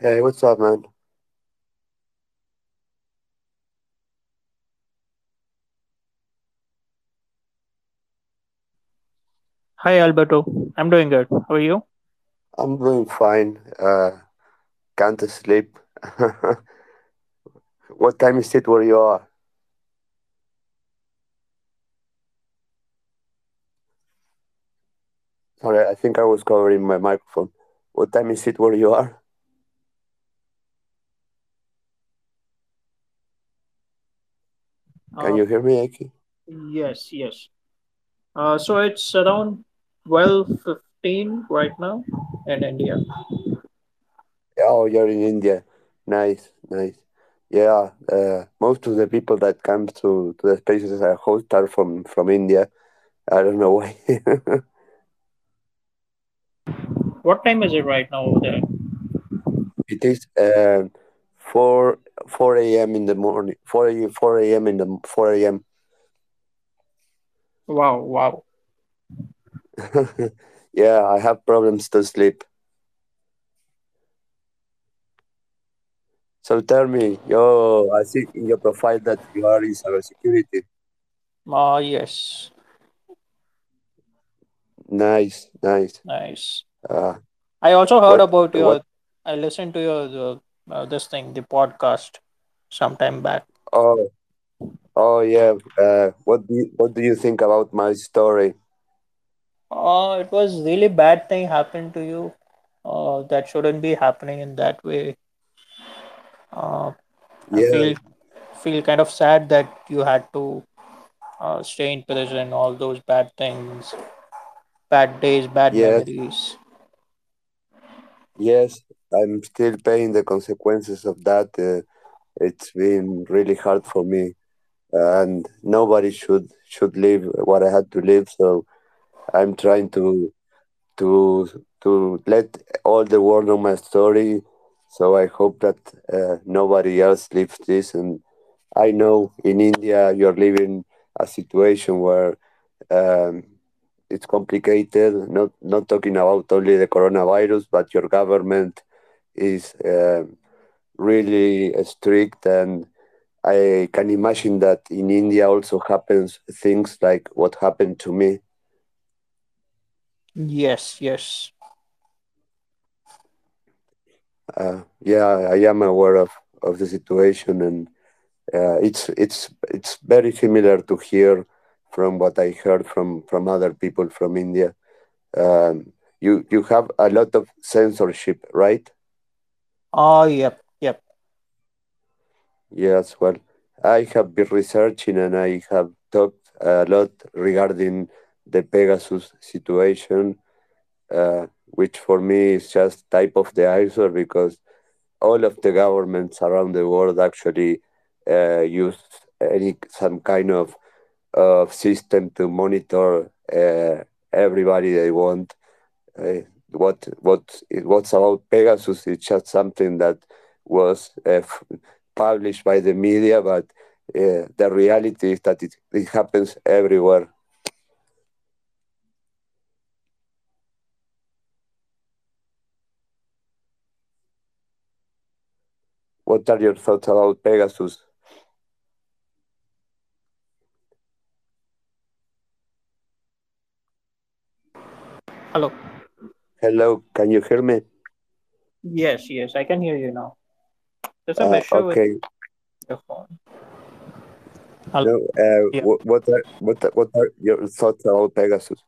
Hey, what's up, man? Hi Alberto, I'm doing good. How are you? I'm doing fine. Uh, can't sleep. what time is it where you are? Sorry, I think I was covering my microphone. What time is it where you are? Can Uh, you hear me, Aki? yes, yes. Uh, so it's around twelve fifteen right now in India. Oh, you're in India. Nice, nice. Yeah, uh, most of the people that come to, to the spaces I host are from, from India. I don't know why. What time is it right now over there? it is um 4, 4 a.m. in the morning. 4 a, 4 a.m. in the 4 a.m. Wow, wow. yeah, I have problems to sleep. So tell me, yo, I see in your profile that you are in cybersecurity. Uh, yes, Nice, nice. nice. Uh, I also heard what, about what? your. I listened to your uh, this thing, the podcast, sometime back. Oh, oh yeah. Uh, what do you, what do you think about my story? Uh, it was really bad thing happened to you. Uh, that shouldn't be happening in that way. Uh, I feel feel kind of sad that you had to uh, stay in prison, all those bad things, bad days, bad yes, memories. yes. I'm still paying the consequences of that. Uh, it's been really hard for me, and nobody should should live what I had to live. So I'm trying to to to let all the world know my story. So I hope that uh, nobody else lives this. And I know in India you're living a situation where um, it's complicated. Not not talking about only the coronavirus, but your government is uh, really strict and. I can imagine that in India also happens things like what happened to me Yes, yes. Uh, yeah, I am aware of, of the situation, and uh, it's it's it's very similar to hear from what I heard from from other people from India. Um, you you have a lot of censorship, right? Oh, yep, yep. Yes. Well, I have been researching and I have talked a lot regarding the Pegasus situation, uh, which for me is just type of the answer because all of the governments around the world actually uh, use any some kind of of system to monitor uh, everybody they want. What what what's about Pegasus is just something that was uh, published by the media, but uh, the reality is that it, it happens everywhere. What are your thoughts about Pegasus? Hello. Hello, can you hear me? Yes, yes, I can hear you now. There's some Uh, issue with okay. your phone. Hello. No. Uh, Yeah. what what are what are- what are your thoughts about Pegasus?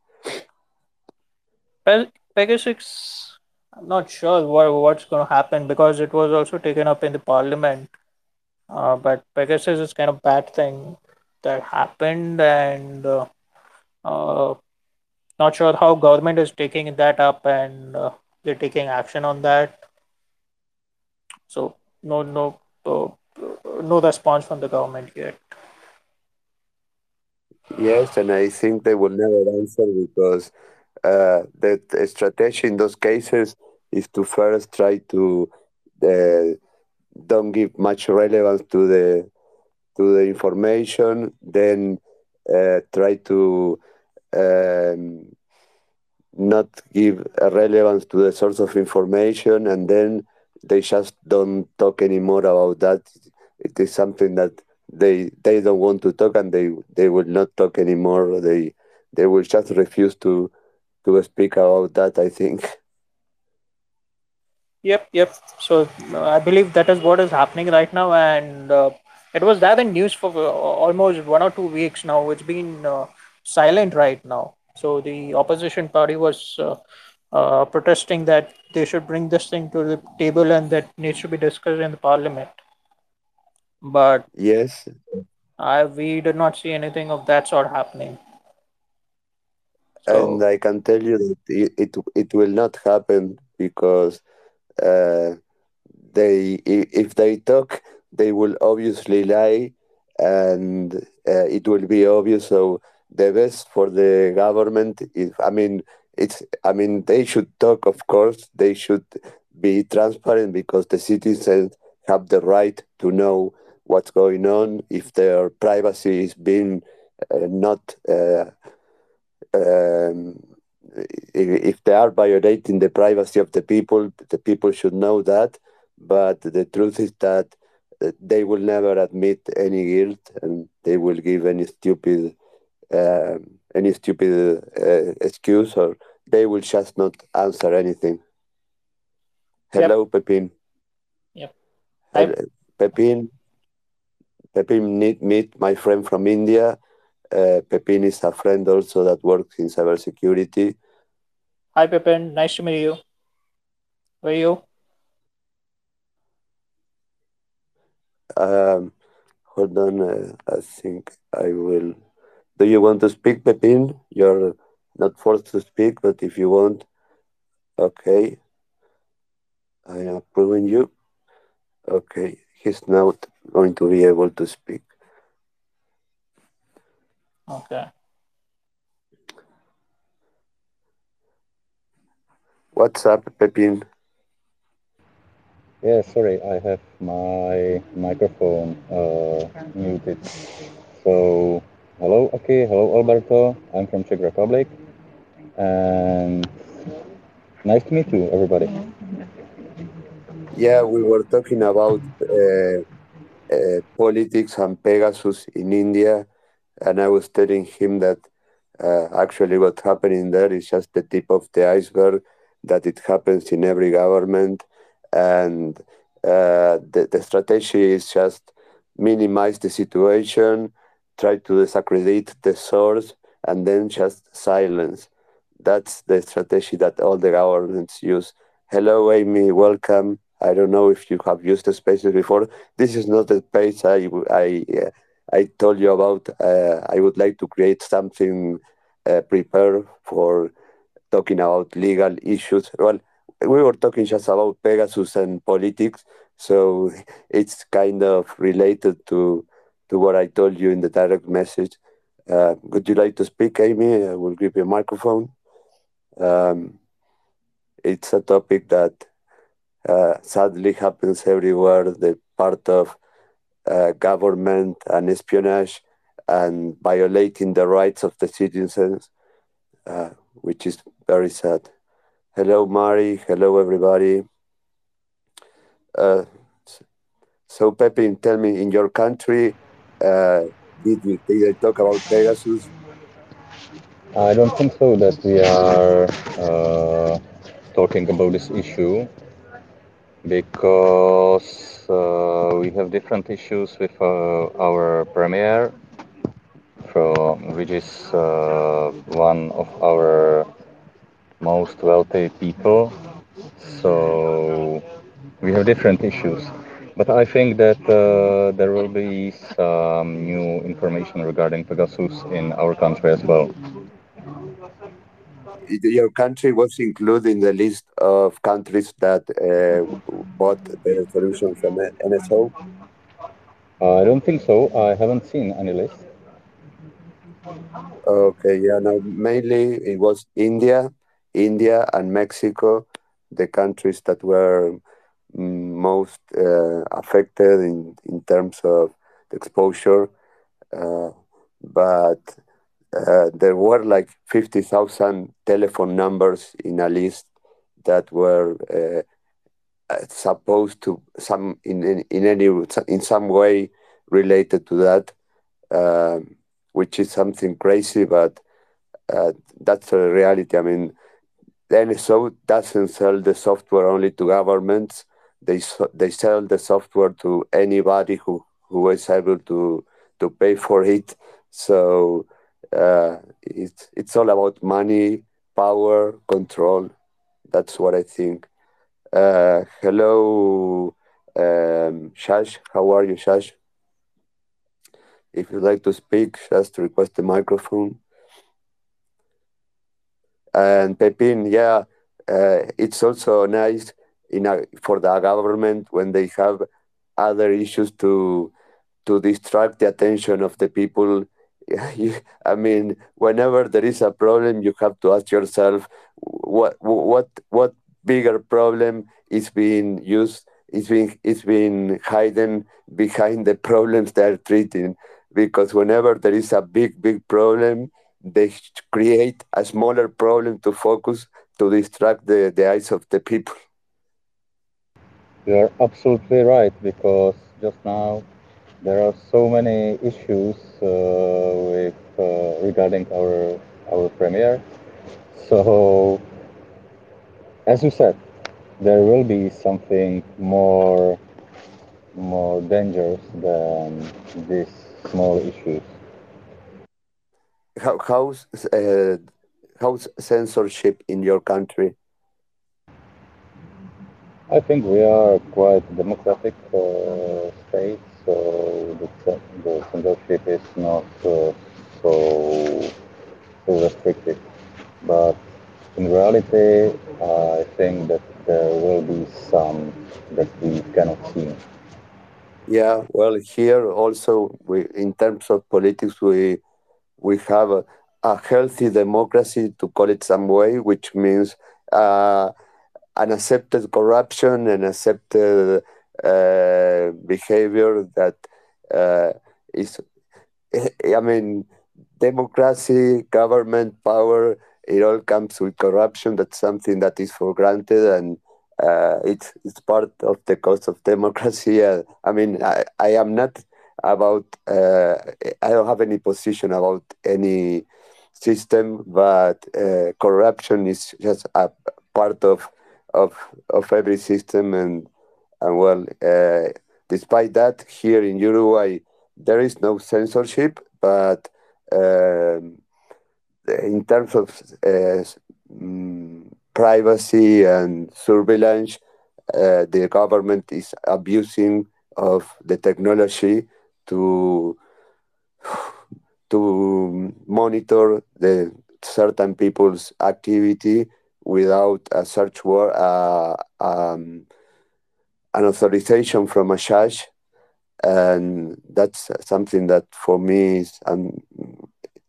Pe- Pegasus, I'm not sure what, what's going to happen because it was also taken up in the parliament. Uh, but Pegasus is kind of bad thing that happened, and uh, uh, not sure how government is taking that up and uh, they're taking action on that. So no, no, uh, no response from the government yet. Yes, and I think they will never answer because uh, the, the strategy in those cases is to first try to uh, don't give much relevance to the to the information, then uh, try to um, not give a relevance to the source of information, and then they just don't talk anymore about that. It is something that they they don't want to talk, and they they will not talk anymore. They they will just refuse to to speak about that. I think. Yep, yep. So uh, I believe that is what is happening right now, and uh, it was there in news for uh, almost one or two weeks now. It's been uh, silent right now. So the opposition party was uh, uh, protesting that they should bring this thing to the table and that needs to be discussed in the parliament. But Yes, I we did not see anything of that sort happening. and I can tell you that it it, it will not happen because uh, they if they talk they will obviously lie and uh, it will be obvious so the best for the government is i mean it's i mean they should talk of course they should be transparent because the citizens have the right to know what's going on if their privacy is being uh, not uh, um, if they are violating the privacy of the people, the people should know that. But the truth is that uh, they will never admit any guilt, and they will give any stupid, um, any stupid uh, excuse, or they will just not answer anything. yep, Hello, Pepin. yep. Hi, Hel- Pepin, Pepin, meet, meet my friend from India. Uh, Pepin is a friend also that works in cybersecurity. hi, Pippin. Nice to meet you. Where are you? Um, hold on, uh, I think I will. Do you want to speak, Pepin? You're not forced to speak, but if you want, okay, I am approving you. Okay, he's not going to be able to speak. Okay. What's up, Pepin? Yeah, sorry, I have my microphone uh, muted. So, hello, Aki, hello, Alberto. I'm from Czech Republic, and nice to meet you, everybody. Yeah, we were talking about uh, uh, politics and Pegasus in India, and I was telling him that uh, actually what's happening there is just the tip of the iceberg, that it happens in every government, and uh, the, the strategy is just minimize the situation, try to discredit the source, and then just silence. That's the strategy that all the governments use. Hello, Amy, welcome. I don't know if you have used the spaces before. This is not the space I I uh, I told you about. Uh, I would like to create something uh, prepared for talking about legal issues. Well, we were talking just about Pegasus and politics, so it's kind of related to to what I told you in the direct message. Uh, would you like to speak, Amy? I will give you a microphone. Um, it's a topic that uh, sadly happens everywhere. The part of uh, government and espionage and violating the rights of the citizens, uh, which is very sad. Hello, Mari. Hello, everybody. Uh, so, Pepin, tell me, in your country, uh, did, we they talk about Pegasus? I don't think so that we are uh, talking about this issue because uh, we have different issues with uh, our premier, which is uh, one of our most wealthy people. So we have different issues. But I think that uh, there will be some new information regarding Pegasus in our country as well. Your country was included in the list of countries that uh, bought the solution from NSO. I don't think so. I haven't seen any list. Okay, yeah, no, mainly it was India, India and Mexico, the countries that were mm, most uh, affected in, in terms of exposure. Uh, but uh, there were like 50,000 telephone numbers in a list that were uh, uh, supposed to some in, in in any in some way related to that, um, which is something crazy, but uh, that's a reality. I mean, the NSO doesn't sell the software only to governments. They they sell the software to anybody who, who is able to to pay for it. So uh, it's it's all about money, power, control. That's what I think. Uh, hello, um, Shash. How are you, Shash? If you'd like to speak, just request the microphone. And Pepin, yeah, uh, it's also nice in a, for the government when they have other issues to to distract the attention of the people. I mean, whenever there is a problem, you have to ask yourself, what what what bigger problem is being used is being is being hidden behind the problems they're treating because whenever there is a big big problem they create a smaller problem to focus to distract the, the eyes of the people you're absolutely right because just now there are so many issues uh, with uh, regarding our our premiere so as you said there will be something more more dangerous than these small issues how, how's uh, how's censorship in your country? I think we are quite democratic uh, state, so the, the censorship is not uh, so so restricted. But in reality, I think that there will be some that we cannot see. Yeah, well, here also, we in terms of politics, we we have a, a, healthy democracy, to call it some way, which means uh, an accepted corruption and accepted uh, behavior that uh, is, I mean, democracy, government power, it all comes with corruption. That's something that is for granted and uh, it's, it's part of the cost of democracy. Uh, I mean, I, I am not about uh, I don't have any position about any system, but uh, corruption is just a part of of of every system, and and well, uh, despite that, here in Uruguay there is no censorship, but um, in terms of um, privacy and surveillance, uh, the government is abusing of the technology to to monitor the certain people's activity without a search warrant, uh, um, an authorization from a judge, and that's something that for me is um,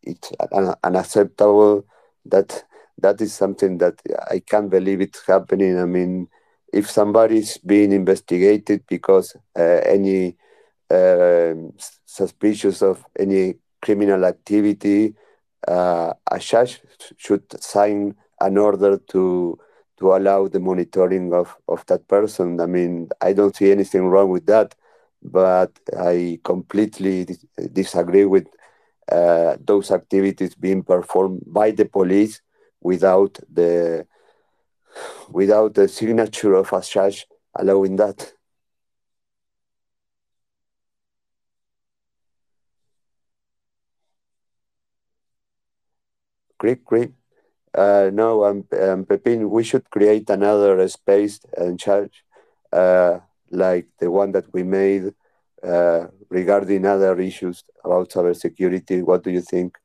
it's un- unacceptable. That that is something that I can't believe it's happening. I mean, if somebody is being investigated because uh, any um, suspicious of any criminal activity, uh, a judge should sign an order to to allow the monitoring of, of that person. I mean, I don't see anything wrong with that, but I completely dis- disagree with uh, those activities being performed by the police without the without the signature of a judge allowing that. Great, great. Uh, no, um, um, Pepin, we should create another space and charge uh, like the one that we made uh, regarding other issues about cybersecurity. What do you think?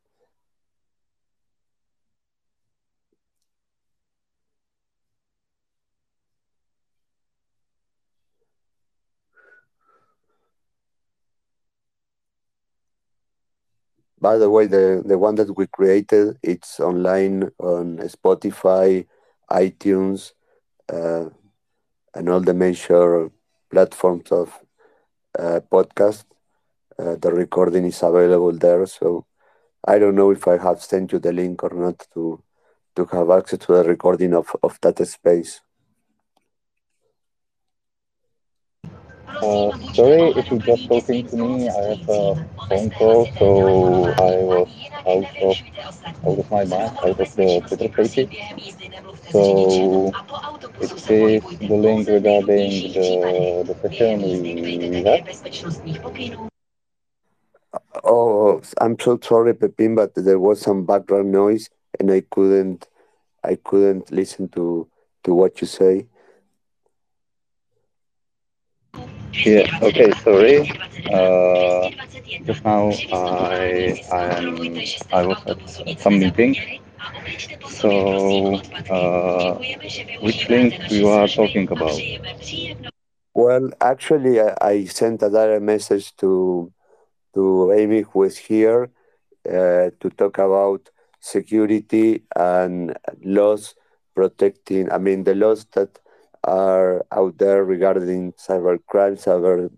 By the way, the, the one that we created, it's online on Spotify, iTunes, uh, and all the major platforms of uh, podcast. Uh, the recording is available there. So I don't know if I have sent you the link or not to to have access to the recording of, of that space. Uh, sorry if you're just talking to me. I have a phone call, so I was out of out of my mind, out of the Twitter spaces. So is this the link regarding the the session we, had? Oh, I'm so sorry, Pepin, but there was some background noise, and I couldn't, I couldn't listen to to what you say. Yeah. Okay. Sorry. Uh, just now I I am I was at some meeting. So uh, which link you are talking about? Well, actually, I, I sent a direct message to to Amy, who is here, uh, to talk about security and laws protecting. I mean, the laws that are out there regarding cyber crime, cyber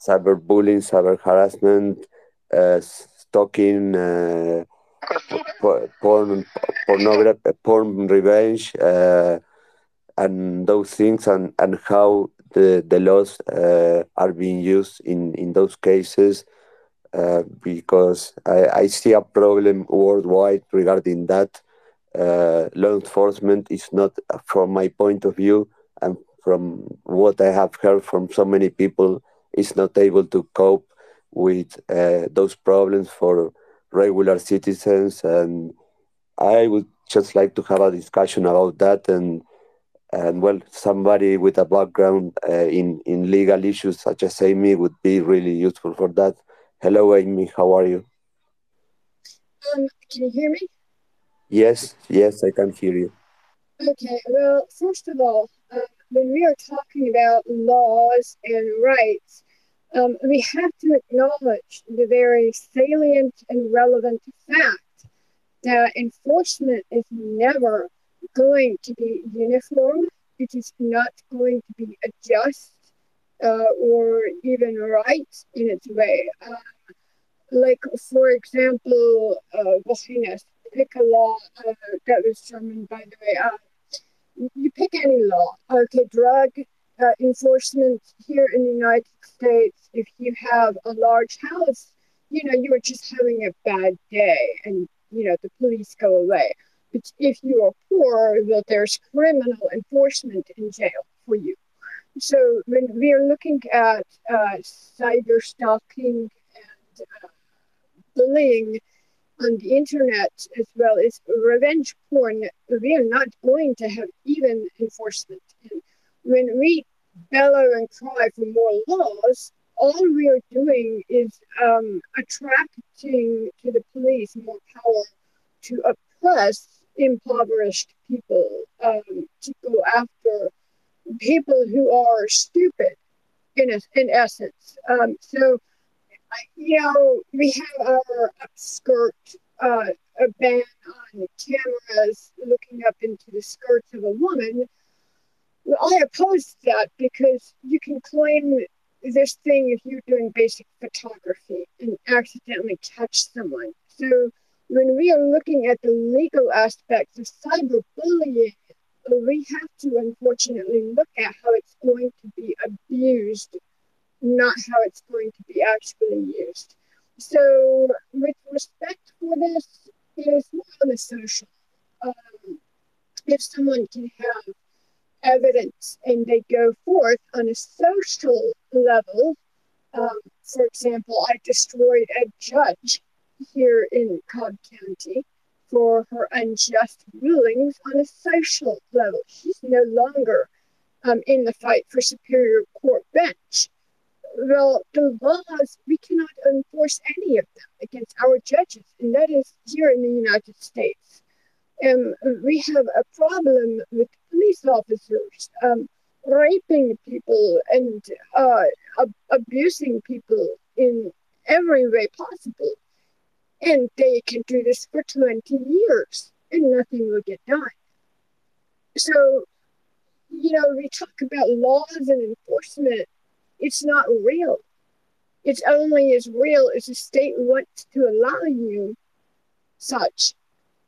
cyberbullying, cyber harassment, uh, stalking, uh, porn, pornography, porn revenge, uh, and those things, and, and how the, the laws uh, are being used in, in those cases. Uh, because I, I see a problem worldwide regarding that. Uh, law enforcement is not, from my point of view, and from what I have heard from so many people, is not able to cope with uh, those problems for regular citizens. And I would just like to have a discussion about that. And and well, somebody with a background uh, in in legal issues such as Amy would be really useful for that. Hello, Amy. How are you? Um, can you hear me? Yes, yes, I can hear you. Okay. Well, first of all, uh, when we are talking about laws and rights, um, we have to acknowledge the very salient and relevant fact that enforcement is never going to be uniform. It is not going to be a just uh, or even right in its way. Uh, like, for example, uh, pick a law uh, that was German, by the way. Uh, you pick any law. Okay, drug uh, enforcement here in the United States, if you have a large house, you know, you are just having a bad day and, you know, the police go away. But if you are poor, well, there's criminal enforcement in jail for you. So when we are looking at uh, cyber stalking and uh, bullying on the internet as well as revenge porn, we are not going to have even enforcement. And when we bellow and cry for more laws, all we are doing is um, attracting to the police more power to oppress impoverished people, um, to go after people who are stupid, in, a, in essence. Um, so, you know, we have our upskirt uh, a ban on cameras looking up into the skirts of a woman well, I oppose that because you can claim this thing if you're doing basic photography and accidentally touch someone. So when we are looking at the legal aspects of cyberbullying, we have to unfortunately look at how it's going to be abused, not how it's going to be actually used. So, with respect for this, it is more social. Um, if someone can have evidence and they go forth on a social level. Um, for example, I destroyed a judge here in Cobb County for her unjust rulings on a social level. She's no longer um, in the fight for Superior Court bench. Well, the laws, we cannot enforce any of them against our judges, and that is here in the United States. Um, we have a problem with police officers um, raping people and uh, ab- abusing people in every way possible. And they can do this for 20 years and nothing will get done. So, you know, we talk about laws and enforcement, it's not real. It's only as real as the state wants to allow you such.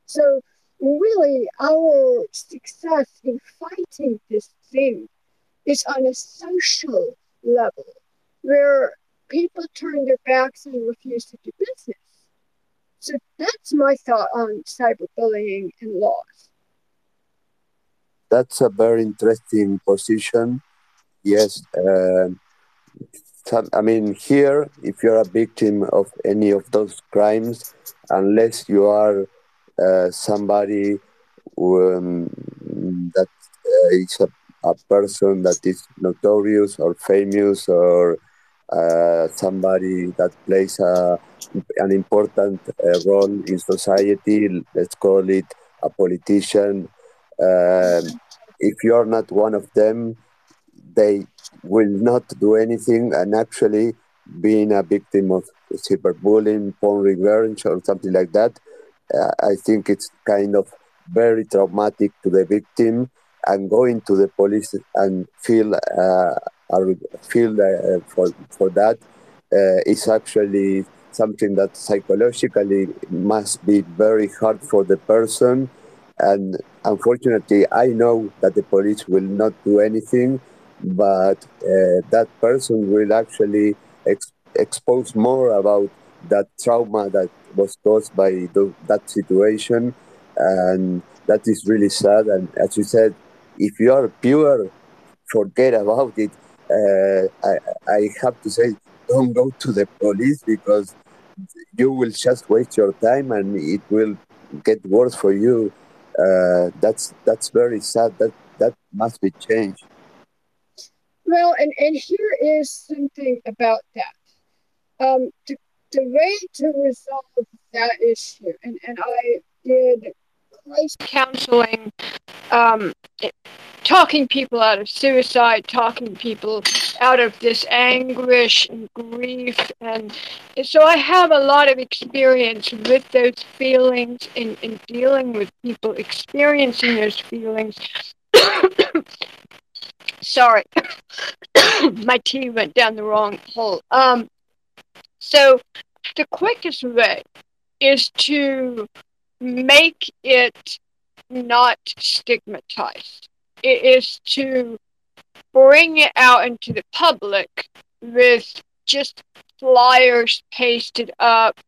So, really our success in fighting this thing is on a social level where people turn their backs and refuse to do business. So that's my thought on cyberbullying and laws. That's a very interesting position. Yes. Uh, I mean, here, if you're a victim of any of those crimes, unless you are uh, somebody um, that uh, is a, a, person that is notorious or famous or uh, somebody that plays a, an important uh, role in society, let's call it a politician. Um, if you're not one of them, they will not do anything and actually being a victim of cyberbullying, porn revenge, or something like that, uh, I think it's kind of very traumatic to the victim. And going to the police and feel uh, feel uh, for for that uh, is actually something that psychologically must be very hard for the person. And unfortunately, I know that the police will not do anything but uh, that person will actually ex- expose more about that trauma that was caused by the, that situation. And that is really sad. And as you said if you are pure forget about it. Uh, I, I have to say don't go to the police because you will just waste your time and it will get worse for you. Uh, that's that's very sad. That that must be changed well, and, and here is something about that. Um, the, the way to resolve that issue, and, and I did crisis counseling, um, talking people out of suicide, talking people out of this anguish and grief. And so I have a lot of experience with those feelings and, and dealing with people experiencing those feelings. Sorry, my tea went down the wrong hole. Um, so the quickest way is to make it not stigmatized. It is to bring it out into the public with just flyers pasted up,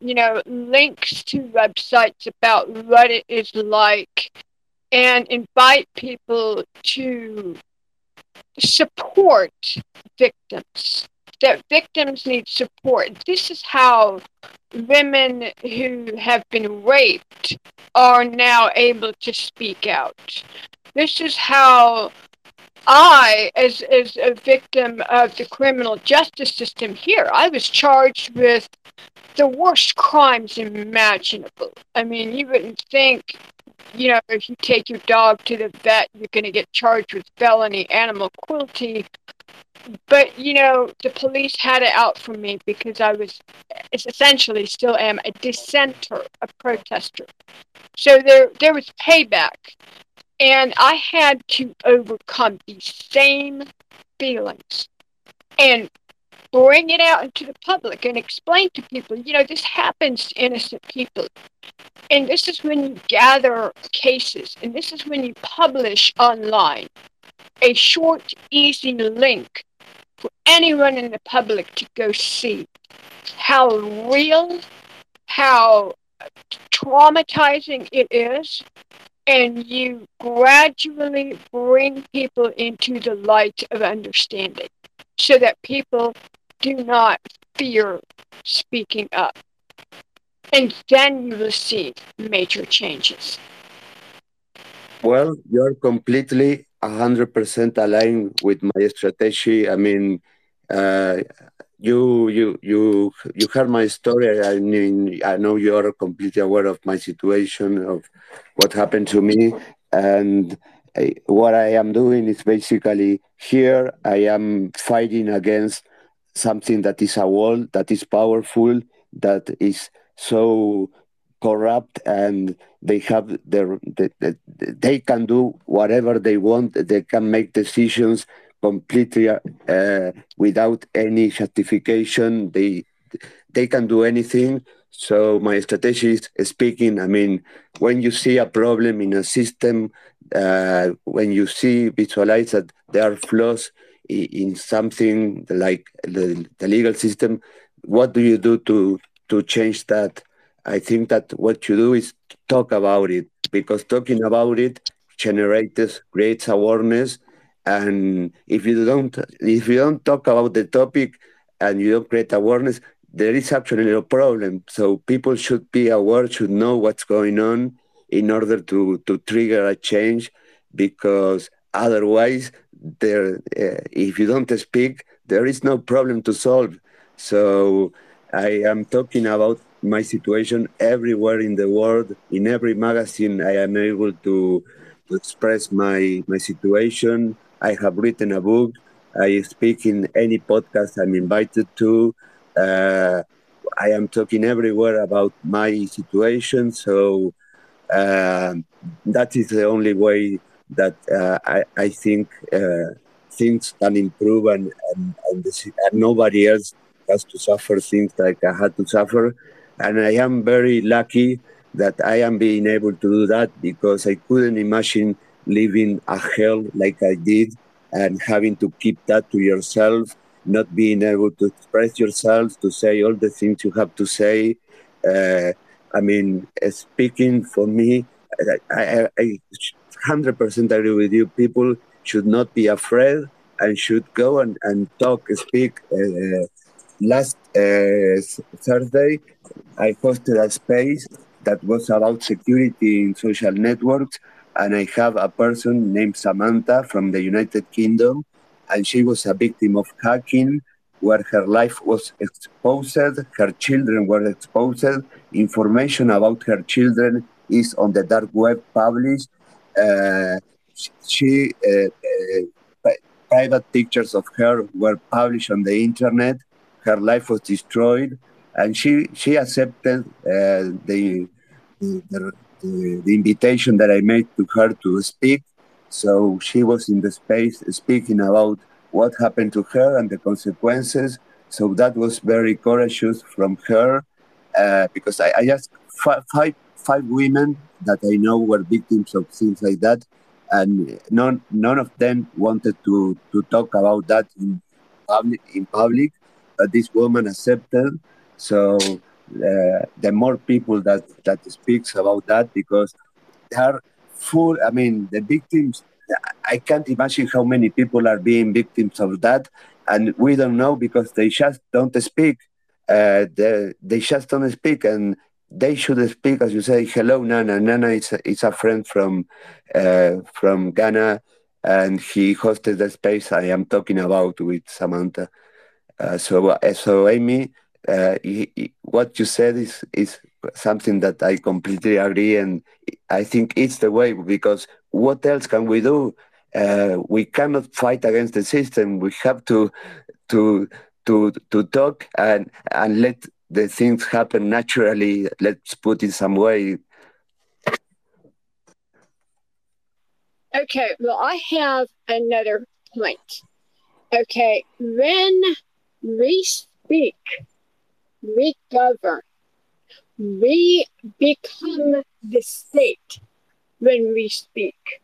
you know, links to websites about what it is like, and invite people to support victims. That victims need support. This is how women who have been raped are now able to speak out. This is how I, as, as a victim of the criminal justice system here, I was charged with the worst crimes imaginable. I mean, you wouldn't think you know, if you take your dog to the vet, you're going to get charged with felony animal cruelty. But, you know, the police had it out for me because I was essentially still am a dissenter, a protester. So there, there was payback. And I had to overcome these same feelings and bring it out into the public and explain to people, you know, this happens to innocent people. And this is when you gather cases, and this is when you publish online a short, easy link for anyone in the public to go see how real, how traumatizing it is, and you gradually bring people into the light of understanding so that people do not fear speaking up. And then you will see major changes. Well, you're completely 100% aligned with my strategy. I mean, uh, you you you you heard my story. I mean, I know you are completely aware of my situation, of what happened to me, and I, what I am doing is basically here. I am fighting against something that is a wall, that is powerful, that is so corrupt and they have their they can do whatever they want they can make decisions completely uh, without any justification they they can do anything. So my strategy is speaking. I mean when you see a problem in a system uh, when you see visualize that there are flaws in something like the, the legal system, what do you do to to change that? I think that what you do is talk about it because talking about it generates creates awareness and if you don't if you don't talk about the topic and you don't create awareness there is actually no problem. So people should be aware should know what's going on in order to to trigger a change because otherwise there uh, if you don't speak there is no problem to solve. So i am talking about my situation everywhere in the world. In every magazine i am able to, to express my my situation I have written a book. I speak in any podcast I'm invited to. Uh, I am talking everywhere about my situation. So uh, that is the only way that uh, I, I, think uh, things can improve and, and, and, and, nobody else has to suffer things like I had to suffer. And I am very lucky that I am being able to do that because I couldn't imagine living a hell like I did and having to keep that to yourself, not being able to express yourself, to say all the things you have to say. Uh, I mean, speaking for me, I, I, I 100% agree with you. People should not be afraid and should go and, and talk, speak. Uh, last uh, Thursday, I hosted a space that was about security in social networks and I have a person named Samantha from the United Kingdom, and she was a victim of hacking where her life was exposed, her children were exposed, information about her children is on the dark web published. Uh, she uh, uh, private pictures of her were published on the internet. Her life was destroyed, and she she accepted uh, the, the the, the invitation that I made to her to speak. So she was in the space speaking about what happened to her and the consequences. So that was very courageous from her uh, because I, I asked five, five, five women that I know were victims of things like that, and none none of them wanted to to talk about that in public. In public, but this woman accepted. So uh, the more people that that speaks about that because they are full. I mean, the victims. I can't imagine how many people are being victims of that, and we don't know because they just don't speak. Uh, they, they just don't speak, and they should speak as you say. Hello, Nana. Nana is a, is a friend from uh, from Ghana, and he hosted the space I am talking about with Samantha. Uh, so, uh, so Amy, uh, what you said is is something that I completely agree, and I think it's the way because what else can we do? Uh, we cannot fight against the system. We have to to to to talk and and let the things happen naturally. Let's put it some way. Okay, well, I have another point. Okay, when we speak we govern. We become the state when we speak.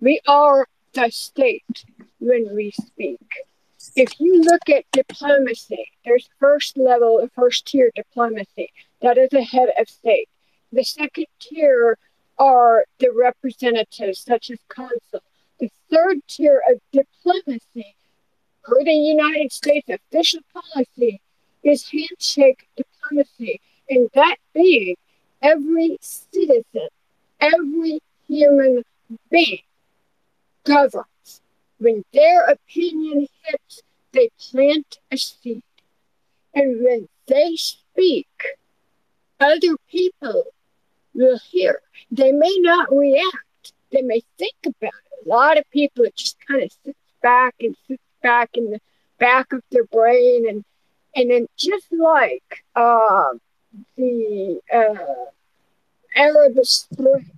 We are the state when we speak. If you look at diplomacy, there's first level, first tier diplomacy. That is a head of state. The second tier are the representatives, such as consul. The third tier of diplomacy, per the United States official policy, is handshake diplomacy. And that being every citizen, every human being governs. When their opinion hits, they plant a seed. And when they speak, other people will hear. They may not react. They may think about it. A lot of people it just kind of sits back and sits back in the back of their brain and and then just like uh, the uh, Arab Spring,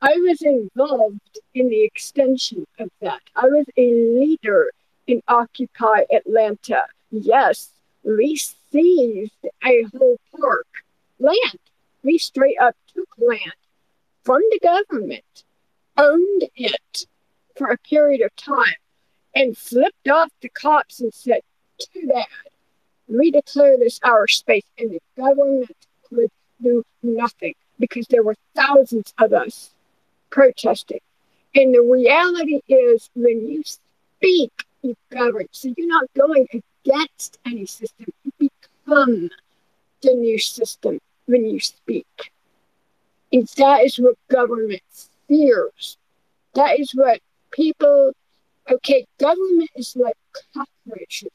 I was involved in the extension of that. I was a leader in Occupy Atlanta. Yes, we seized a whole park land. We straight up took land from the government, owned it for a period of time, and flipped off the cops and said, Too bad. We declare this our space, and the government could do nothing because there were thousands of us protesting. And the reality is, when you speak, you govern. So you're not going against any system, you become the new system when you speak. And that is what government fears. That is what people, okay, government is like cockroaches.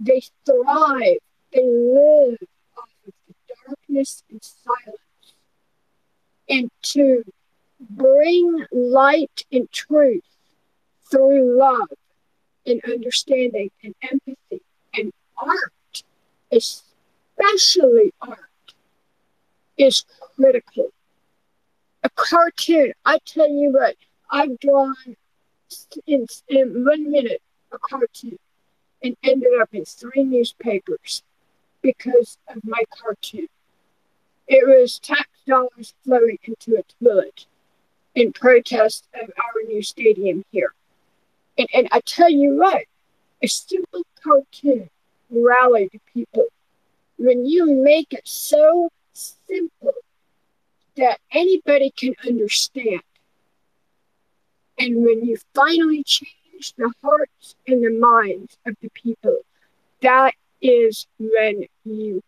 They thrive, they live off of the darkness and silence. And to bring light and truth through love and understanding and empathy and art, especially art, is critical. A cartoon, I tell you what, I've drawn in, in one minute a cartoon and ended up in three newspapers because of my cartoon. It was tax dollars flowing into a toilet in protest of our new stadium here. And, and I tell you what, a simple cartoon rallied people. When you make it so simple that anybody can understand, and when you finally change the hearts and the minds of the people, that is when you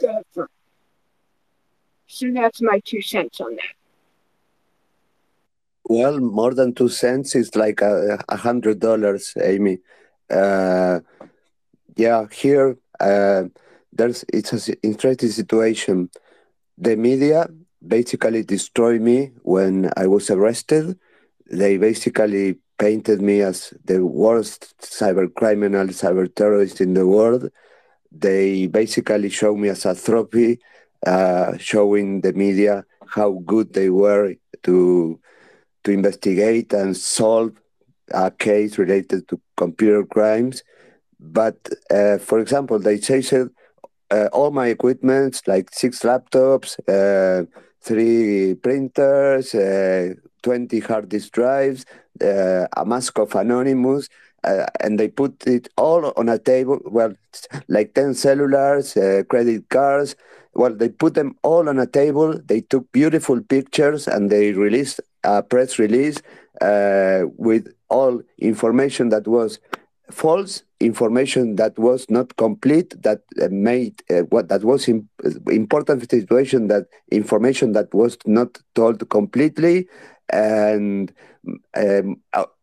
govern. So that's my two cents on that. Well, more than two cents is like a, a hundred dollars, Amy. Uh, yeah, here uh, there's it's an interesting situation. The media basically destroyed me when I was arrested. They basically painted me as the worst cyber criminal, cyber terrorist in the world. They basically showed me as a trophy, uh, showing the media how good they were to to investigate and solve a case related to computer crimes. But uh, for example, they chased uh, all my equipment, like six laptops, uh, three printers, uh, 20 hard disk drives, uh, a mask of Anonymous, uh, and they put it all on a table. Well, like 10 cellulars, credit cards. Well, they put them all on a table. They took beautiful pictures and they released a press release uh, with all information that was false information that was not complete that uh, made uh, what that was in, important situation that information that was not told completely and um,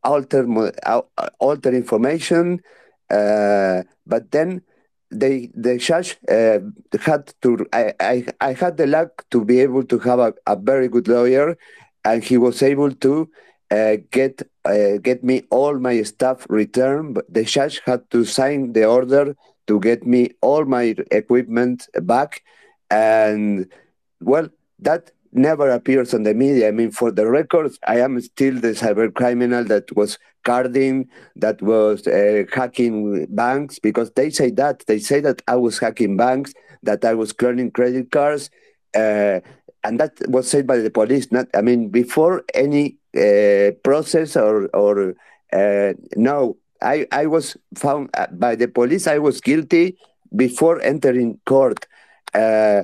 alter alter information uh, but then they the judge uh, had to I, I I had the luck to be able to have a, a very good lawyer and he was able to uh, get uh, get me all my stuff returned. But the judge had to sign the order to get me all my equipment back, and well, that never appears on the media. I mean, for the records, I am still the cyber criminal that was carding, that was uh, hacking banks, because they say that they say that I was hacking banks, that I was cloning credit cards. Uh, and that was said by the police. Not, I mean, before any uh, process or or uh, no, I I was found uh, by the police. I was guilty before entering court, uh,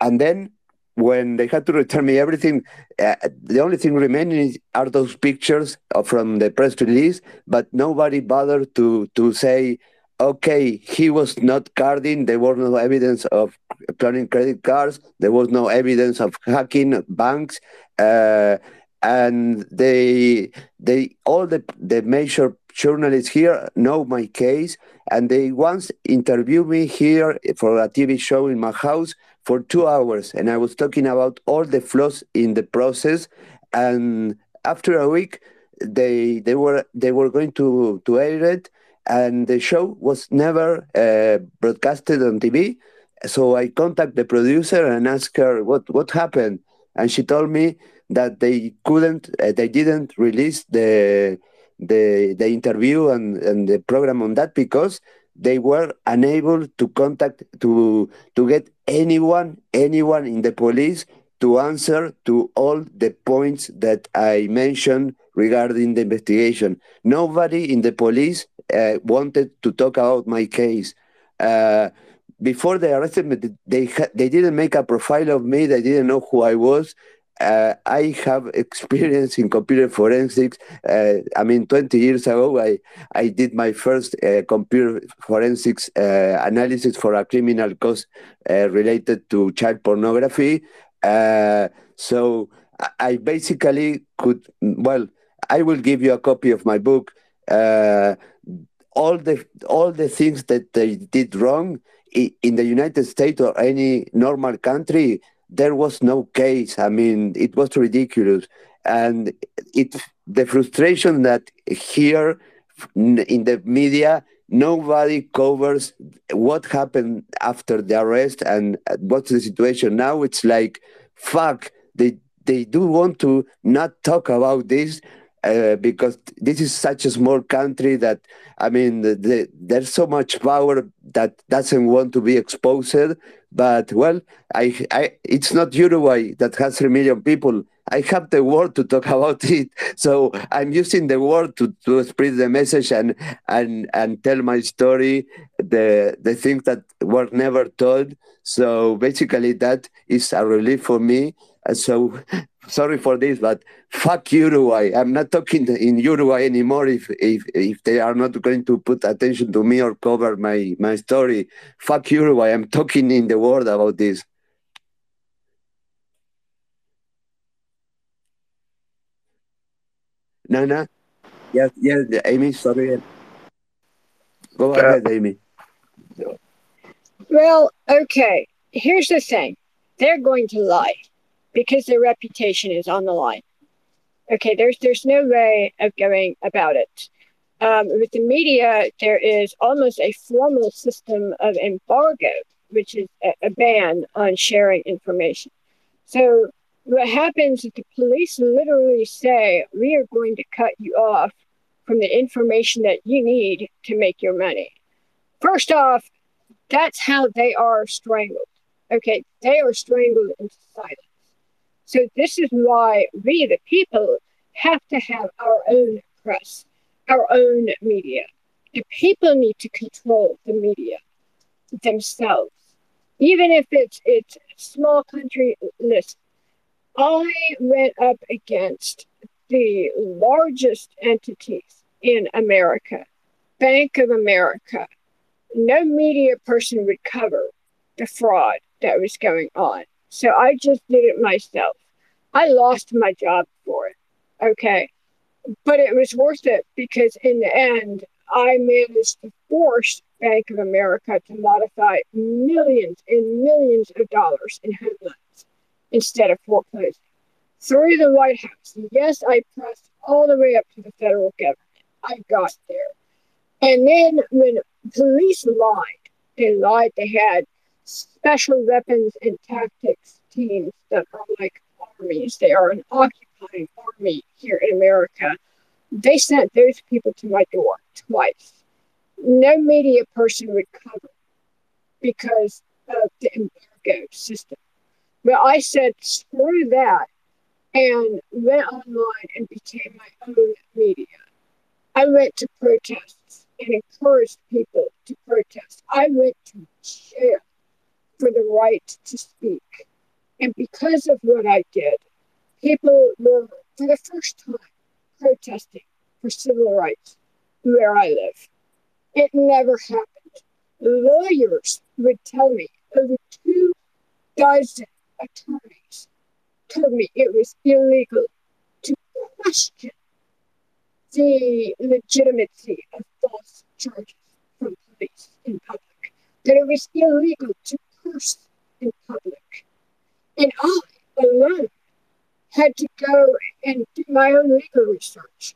and then when they had to return me everything, uh, the only thing remaining are those pictures from the press release. But nobody bothered to to say okay, he was not carding. There was no evidence of cloning credit cards. There was no evidence of hacking banks. Uh, and they, they, all the, the major journalists here know my case. And they once interviewed me here for a TV show in my house for two hours. And I was talking about all the flaws in the process. And after a week, they, they were, they were going to, to air it and the show was never uh, broadcasted on TV. So I contacted the producer and asked her what what happened, and she told me that they couldn't, uh, they didn't release the the the interview and, and the program on that because they were unable to contact to to get anyone anyone in the police to answer to all the points that I mentioned regarding the investigation. Nobody in the police uh, wanted to talk about my case. Uh, before they arrested me, they they didn't make a profile of me. They didn't know who I was. Uh, I have experience in computer forensics. Uh, I mean, 20 years ago, I, I did my first uh, computer forensics uh, analysis for a criminal cause uh, related to child pornography. Uh, so I basically could, well, I will give you a copy of my book. all the all the things that they did wrong in the United States or any normal country, there was no case. I mean, it was ridiculous, and it the frustration that here in the media nobody covers what happened after the arrest and what's the situation now. It's like fuck. They they do want to not talk about this uh, because this is such a small country that I mean, the, the, there's so much power that doesn't want to be exposed. But well, I, I, it's not Uruguay that has three million people. I have the word to talk about it, so I'm using the word to, to spread the message and and and tell my story, the the things that were never told. So basically, that is a relief for me. So sorry for this, but fuck Uruguay. I'm not talking in Uruguay anymore if, if, if they are not going to put attention to me or cover my, my story. Fuck Uruguay. I'm talking in the world about this. Nana? Yes, yes, Amy, sorry. Go uh, ahead, Amy. Well, okay. Here's the thing they're going to lie because their reputation is on the line. Okay, there's there's no way of going about it. Um, with the media, there is almost a formal system of embargo, which is a, a ban on sharing information. So what happens is the police literally say, "We are going to cut you off from the information that you need to make your money." First off, that's how they are strangled. Okay, they are strangled into silence. So this is why we, the people, have to have our own press, our own media. The people need to control the media themselves, even if it's it's small country. List. I went up against the largest entities in America, Bank of America. No media person would cover the fraud that was going on. So I just did it myself. I lost my job for it. Okay. But it was worth it because in the end, I managed to force Bank of America to modify millions and millions of dollars in home loans instead of foreclosing. Through the White House. Yes, I pressed all the way up to the federal government. I got there. And then when police lied, they lied they had special weapons and tactics teams that are like armies. They are an occupying army here in America. They sent those people to my door twice. No media person would cover because of the embargo system. But I said, screw that, and went online and became my own media. I went to protests and encouraged people to protest. I went to jail for the right to speak. And because of what I did, people were, for the first time, protesting for civil rights where I live. It never happened. Lawyers would tell me, over two dozen attorneys told me it was illegal to question the legitimacy of false charges from police in public, that it was illegal to in public. And I alone had to go and do my own legal research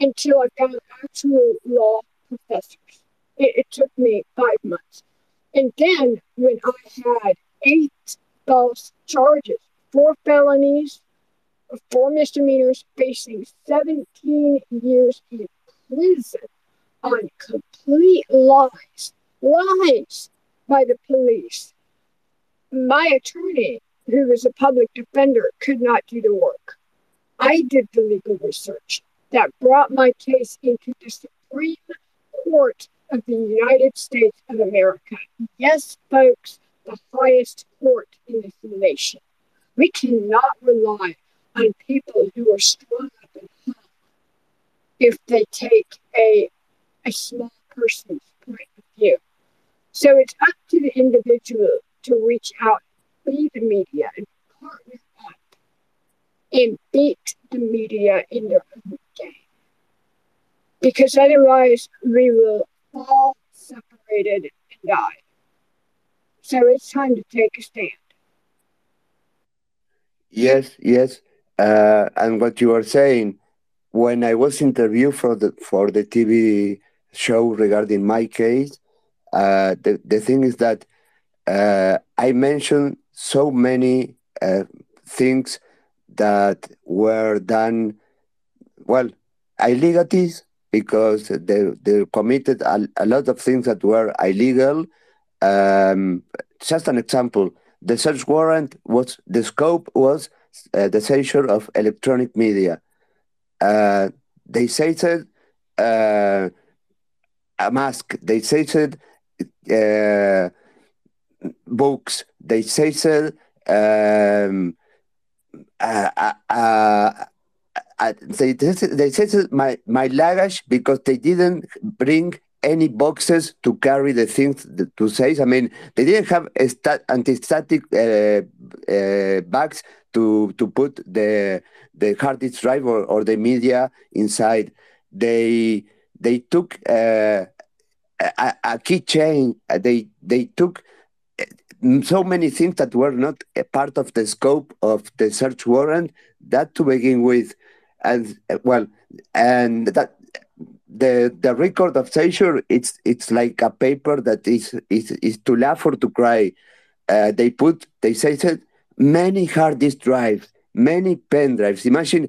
until I found actual law professors. It, it took me five months. And then when I had eight false charges, four felonies, four misdemeanors, facing 17 years in prison on complete lies, lies by the police. My attorney who was a public defender, could not do the work. I did the legal research that brought my case into the Supreme Court of the United States of America. Yes, folks, the highest court in this nation. We cannot rely on people who are strung up hung if they take a, a small person's point of view. So it's up to the individual to reach out, be the media, and partner up and beat the media in their own game. Because otherwise, we will all separated and die. So it's time to take a stand. Yes, yes. Uh, and what you are saying, when I was interviewed for the for the TV show regarding my case, uh, the the thing is that uh, I mentioned so many uh, things that were done, well, illegalities because they they committed a, a lot of things that were illegal. Um, just an example the search warrant was the scope was uh, the seizure of electronic media. Uh, they seized uh, a mask. They seized uh, books. They seized um, they they seized my my luggage because they didn't bring any boxes to carry the things to say. I mean, they didn't have stat- anti-static uh, uh, bags to to put the the hard disk drive or, or the media inside. They they took uh, a, a keychain. They they took uh, so many things that were not a part of the scope of the search warrant. That to begin with, and uh, well, and that the the record of seizure it's it's like a paper that is is is to laugh or to cry. Uh, they put they said many hard disk drives, many pen drives. Imagine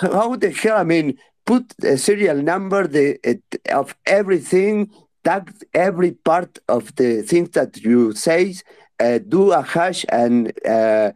how the hell I mean put a serial number the of everything, tag every part of the things that you say, uh, do a hash and uh,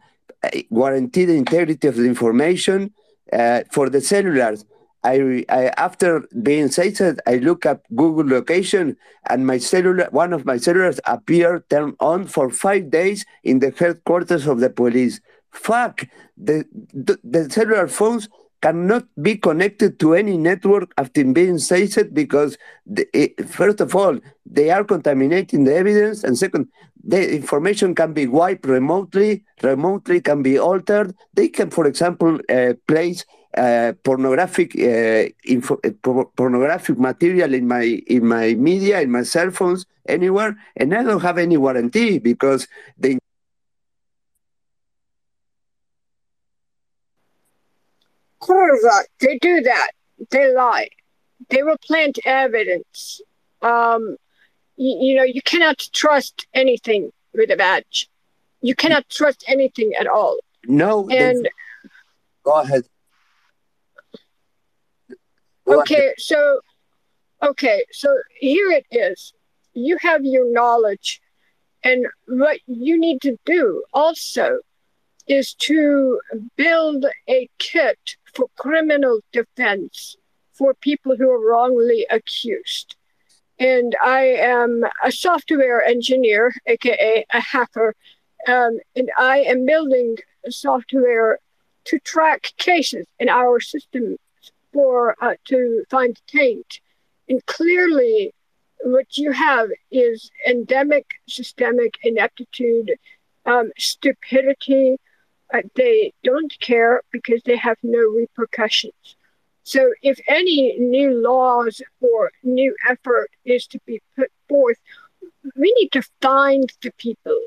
guarantee the integrity of the information uh, for the cellulars I, I after being sighted, I look up Google location and my cellular, one of my cellulars appeared turned on for five days in the headquarters of the police. Fuck, the, the, the cellular phones cannot be connected to any network after being seized because, the, it, first of all, they are contaminating the evidence, and second, the information can be wiped remotely, remotely can be altered. They can, for example, uh, place uh, pornographic uh, info, uh, pornographic material in my in my media, in my cell phones, anywhere, and I don't have any warranty because they. They do that. They lie. They will plant evidence. Um, you, you know, you cannot trust anything with a badge. You cannot trust anything at all. No. And go ahead. Okay, so okay, so here it is. You have your knowledge, and what you need to do also is to build a kit for criminal defense for people who are wrongly accused. And I am a software engineer, aka a hacker, um, and I am building software to track cases in our system for uh, to find taint. And clearly, what you have is endemic systemic ineptitude, um, stupidity. Uh, they don't care because they have no repercussions. So, if any new laws or new effort is to be put forth, we need to find the people,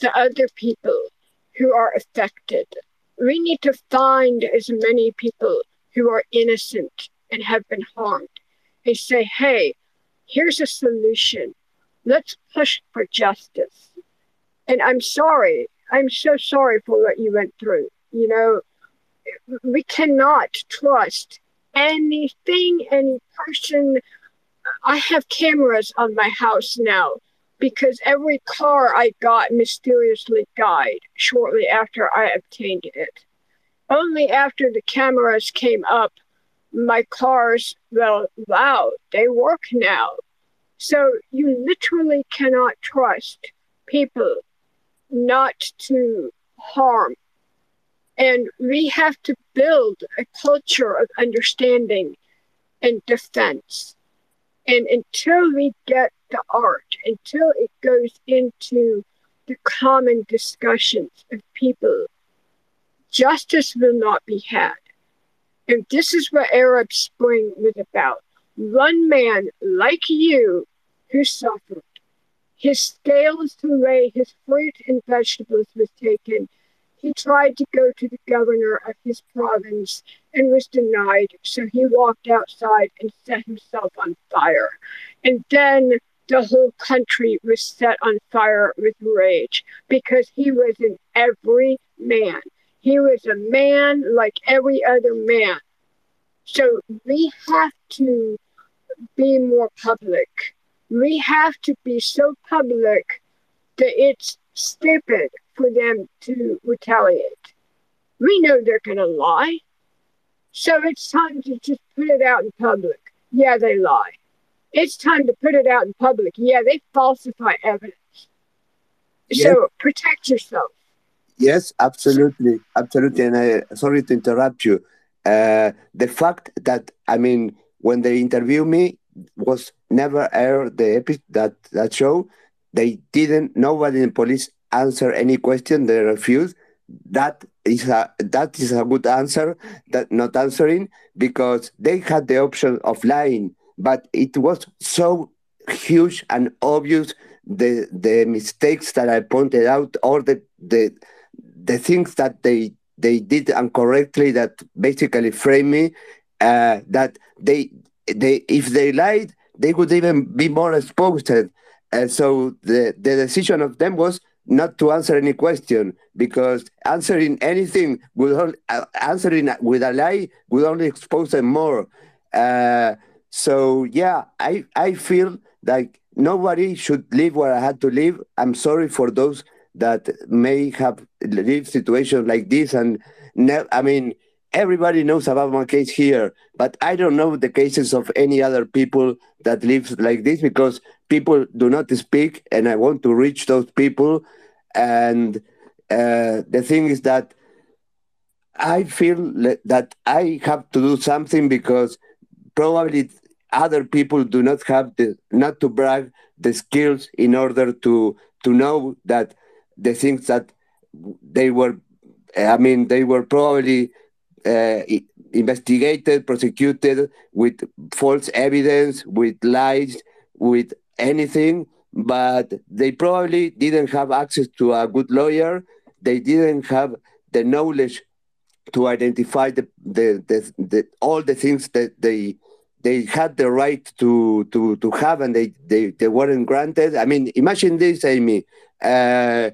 the other people who are affected. We need to find as many people who are innocent and have been harmed and say, hey, here's a solution. Let's push for justice. And I'm sorry. I'm so sorry for what you went through. You know, we cannot trust anything, any person. I have cameras on my house now because every car I got mysteriously died shortly after I obtained it. Only after the cameras came up, my cars, well, wow, they work now. So you literally cannot trust people not to harm. And we have to build a culture of understanding and defense. And until we get the art, until it goes into the common discussions of people, justice will not be had. And this is what Arab Spring was about. One man like you who suffered. His scales to weigh his fruit and vegetables was taken. He tried to go to the governor of his province and was denied, so he walked outside and set himself on fire. And then the whole country was set on fire with rage because he was an every man. He was a man like every other man. So we have to be more public. We have to be so public that it's stupid for them to retaliate. We know they're going to lie. So it's time to just put it out in public. Yeah, they lie. It's time to put it out in public. Yeah, they falsify evidence. Yes. So protect yourself. Yes, absolutely, absolutely. And I sorry to interrupt you. Uh, the fact that I mean, when they interview me, was never aired the episode that that show. They didn't. Nobody in police answer any question. They refused. That is a that is a good answer. That not answering because they had the option of lying, but it was so huge and obvious the the mistakes that I pointed out, or the the the things that they they did incorrectly that basically frame me. Uh, that they they if they lied, they would even be more exposed. And so the the decision of them was not to answer any question because answering anything would only, uh, answering with a lie would only expose them more. Uh, so yeah, I I feel like nobody should live where I had to live. I'm sorry for those that may have lived situations like this, and I mean everybody knows about my case here, but I don't know the cases of any other people that live like this because people do not speak, and I want to reach those people. And uh, the thing is that I feel that I have to do something because probably other people do not have the not to brag the skills in order to to know that the things that they were i mean they were probably uh, investigated prosecuted with false evidence with lies with anything but they probably didn't have access to a good lawyer. They didn't have the knowledge to identify the, the, the, the all the things that they they had the right to to to have and they they, they weren't granted. I mean imagine this amy. Uh,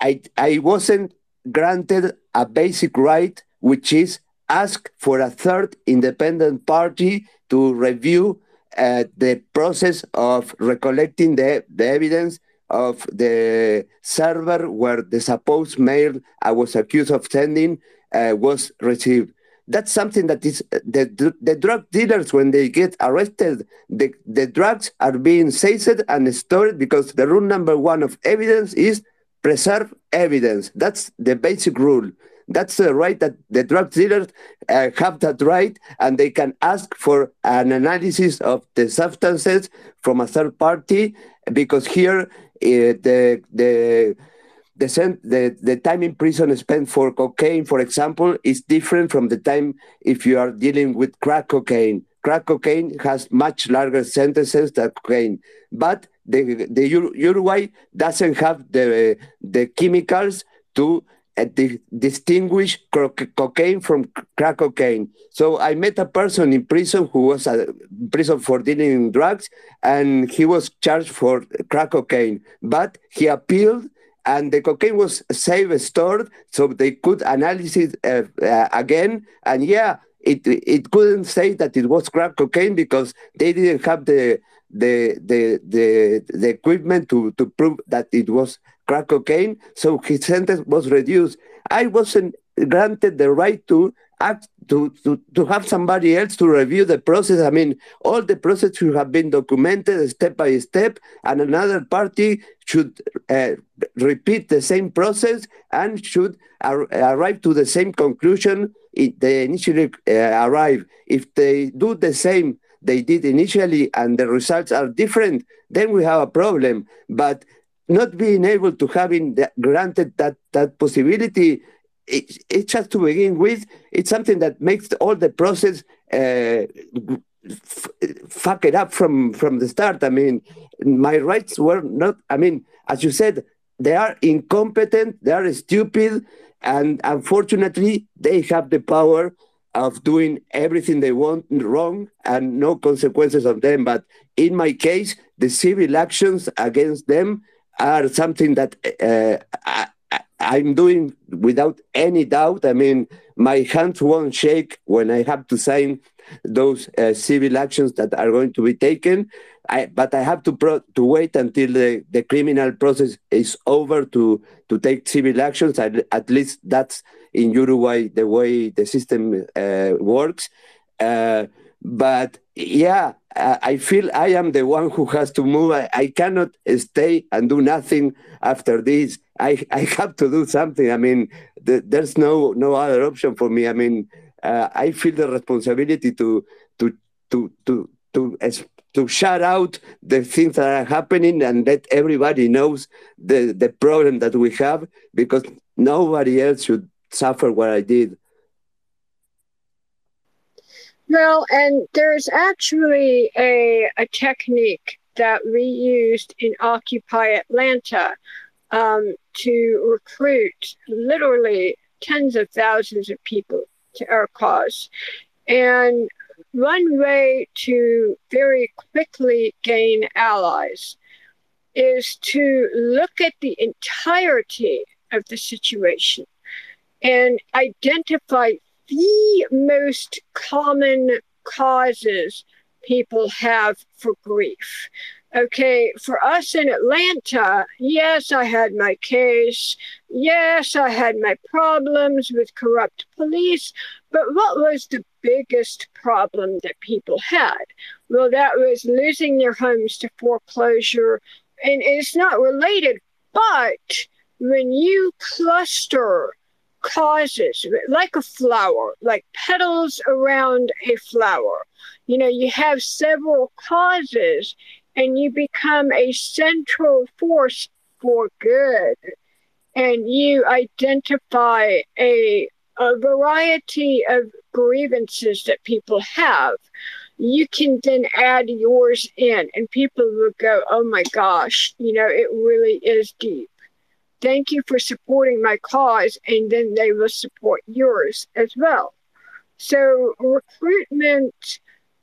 i i wasn't granted a basic right which is ask for a third independent party to review uh, the process of recollecting the, the evidence of the server where the supposed mail I was accused of sending uh, was received. That's something that is the, the the drug dealers when they get arrested, the, the drugs are being seized and stored because the rule number one of evidence is preserve evidence. That's the basic rule. That's the right that the drug dealers uh, have that right, and they can ask for an analysis of the substances from a third party because here uh, the the the, the the time in prison spent for cocaine, for example, is different from the time if you are dealing with crack cocaine. Crack cocaine has much larger sentences than cocaine, but the the Uruguay doesn't have the the chemicals to di- distinguish cocaine from crack cocaine. So I met a person in prison who was uh, in prison for dealing in drugs, and he was charged for crack cocaine, but he appealed and the cocaine was safe stored so they could analyze it uh, uh, again and yeah it it couldn't say that it was crack cocaine because they didn't have the the the the, the equipment to, to prove that it was crack cocaine, so his sentence was reduced. I wasn't granted the right to act to, to, to have somebody else to review the process. I mean, all the process should have been documented step by step, and another party should uh, repeat the same process and should ar- arrive to the same conclusion they initially uh, arrive. If they do the same they did initially and the results are different, then we have a problem. But not being able to having granted that that possibility it, it just to begin with it's something that makes all the process uh, f- fuck it up from from the start. I mean my rights were not i mean as you said they are incompetent they are stupid and unfortunately they have the power of doing everything they want wrong and no consequences of them. But in my case the civil actions against them are something that uh, I, I'm doing without any doubt. I mean, my hands won't shake when I have to sign those uh, civil actions that are going to be taken. I, but I have to to wait until the, the criminal process is over to to take civil actions. At, at least that's in Uruguay the way the system uh, works. Uh, but yeah, I feel I am the one who has to move. I, I cannot stay and do nothing after this. I, I have to do something. I mean, the, there's no no other option for me. I mean, uh, I feel the responsibility to to to to to to shout out the things that are happening and let everybody knows the the problem that we have because nobody else should suffer what I did. Well, and there's actually a, a technique that we used in Occupy Atlanta um, to recruit literally tens of thousands of people to our cause. And one way to very quickly gain allies is to look at the entirety of the situation and identify the most common causes people have for grief. Okay, for us in Atlanta, yes, I had my case. Yes, I had my problems with corrupt police. But what was the biggest problem that people had? Well, that was losing their homes to foreclosure. And it's not related, but when you cluster causes, like a flower, like petals around a flower. You know, you have several causes and you become a central force for good. And you identify a, a variety of grievances that people have. You can then add yours in, and people will go, Oh my gosh, you know, it really is deep thank you for supporting my cause, and then they will support yours as well. So, recruitment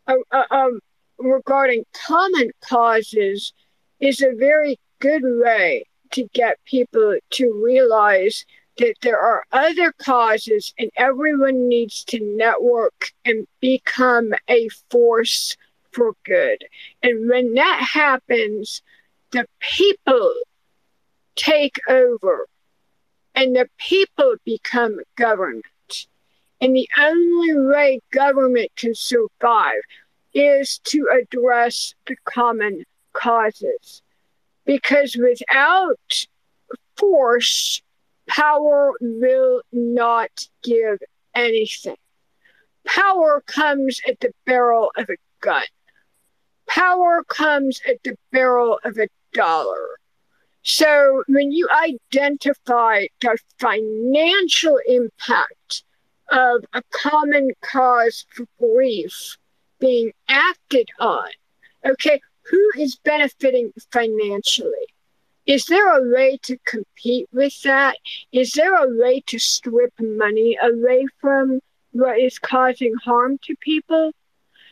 uh, uh, um, regarding common causes is a very good way to get people to realize that there are other causes and everyone needs to network and become a force for good. And when that happens, the people take over and the people become government. And the only way government can survive is to address the common causes. Because without force, power will not give anything. Power comes at the barrel of a gun. Power comes at the barrel of a dollar. So when you identify the financial impact of a common cause for grief being acted on, okay, who is benefiting financially? Is there a way to compete with that? Is there a way to strip money away from what is causing harm to people?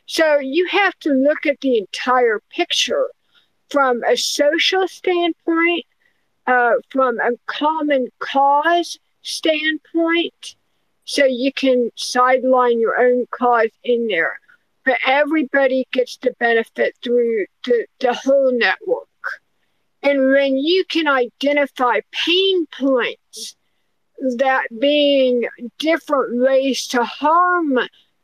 So you have to look at the entire picture from a social standpoint, uh, from a common cause standpoint, so you can sideline your own cause in there. but everybody gets the benefit through the, the whole network. And when you can identify pain points, that being different ways to harm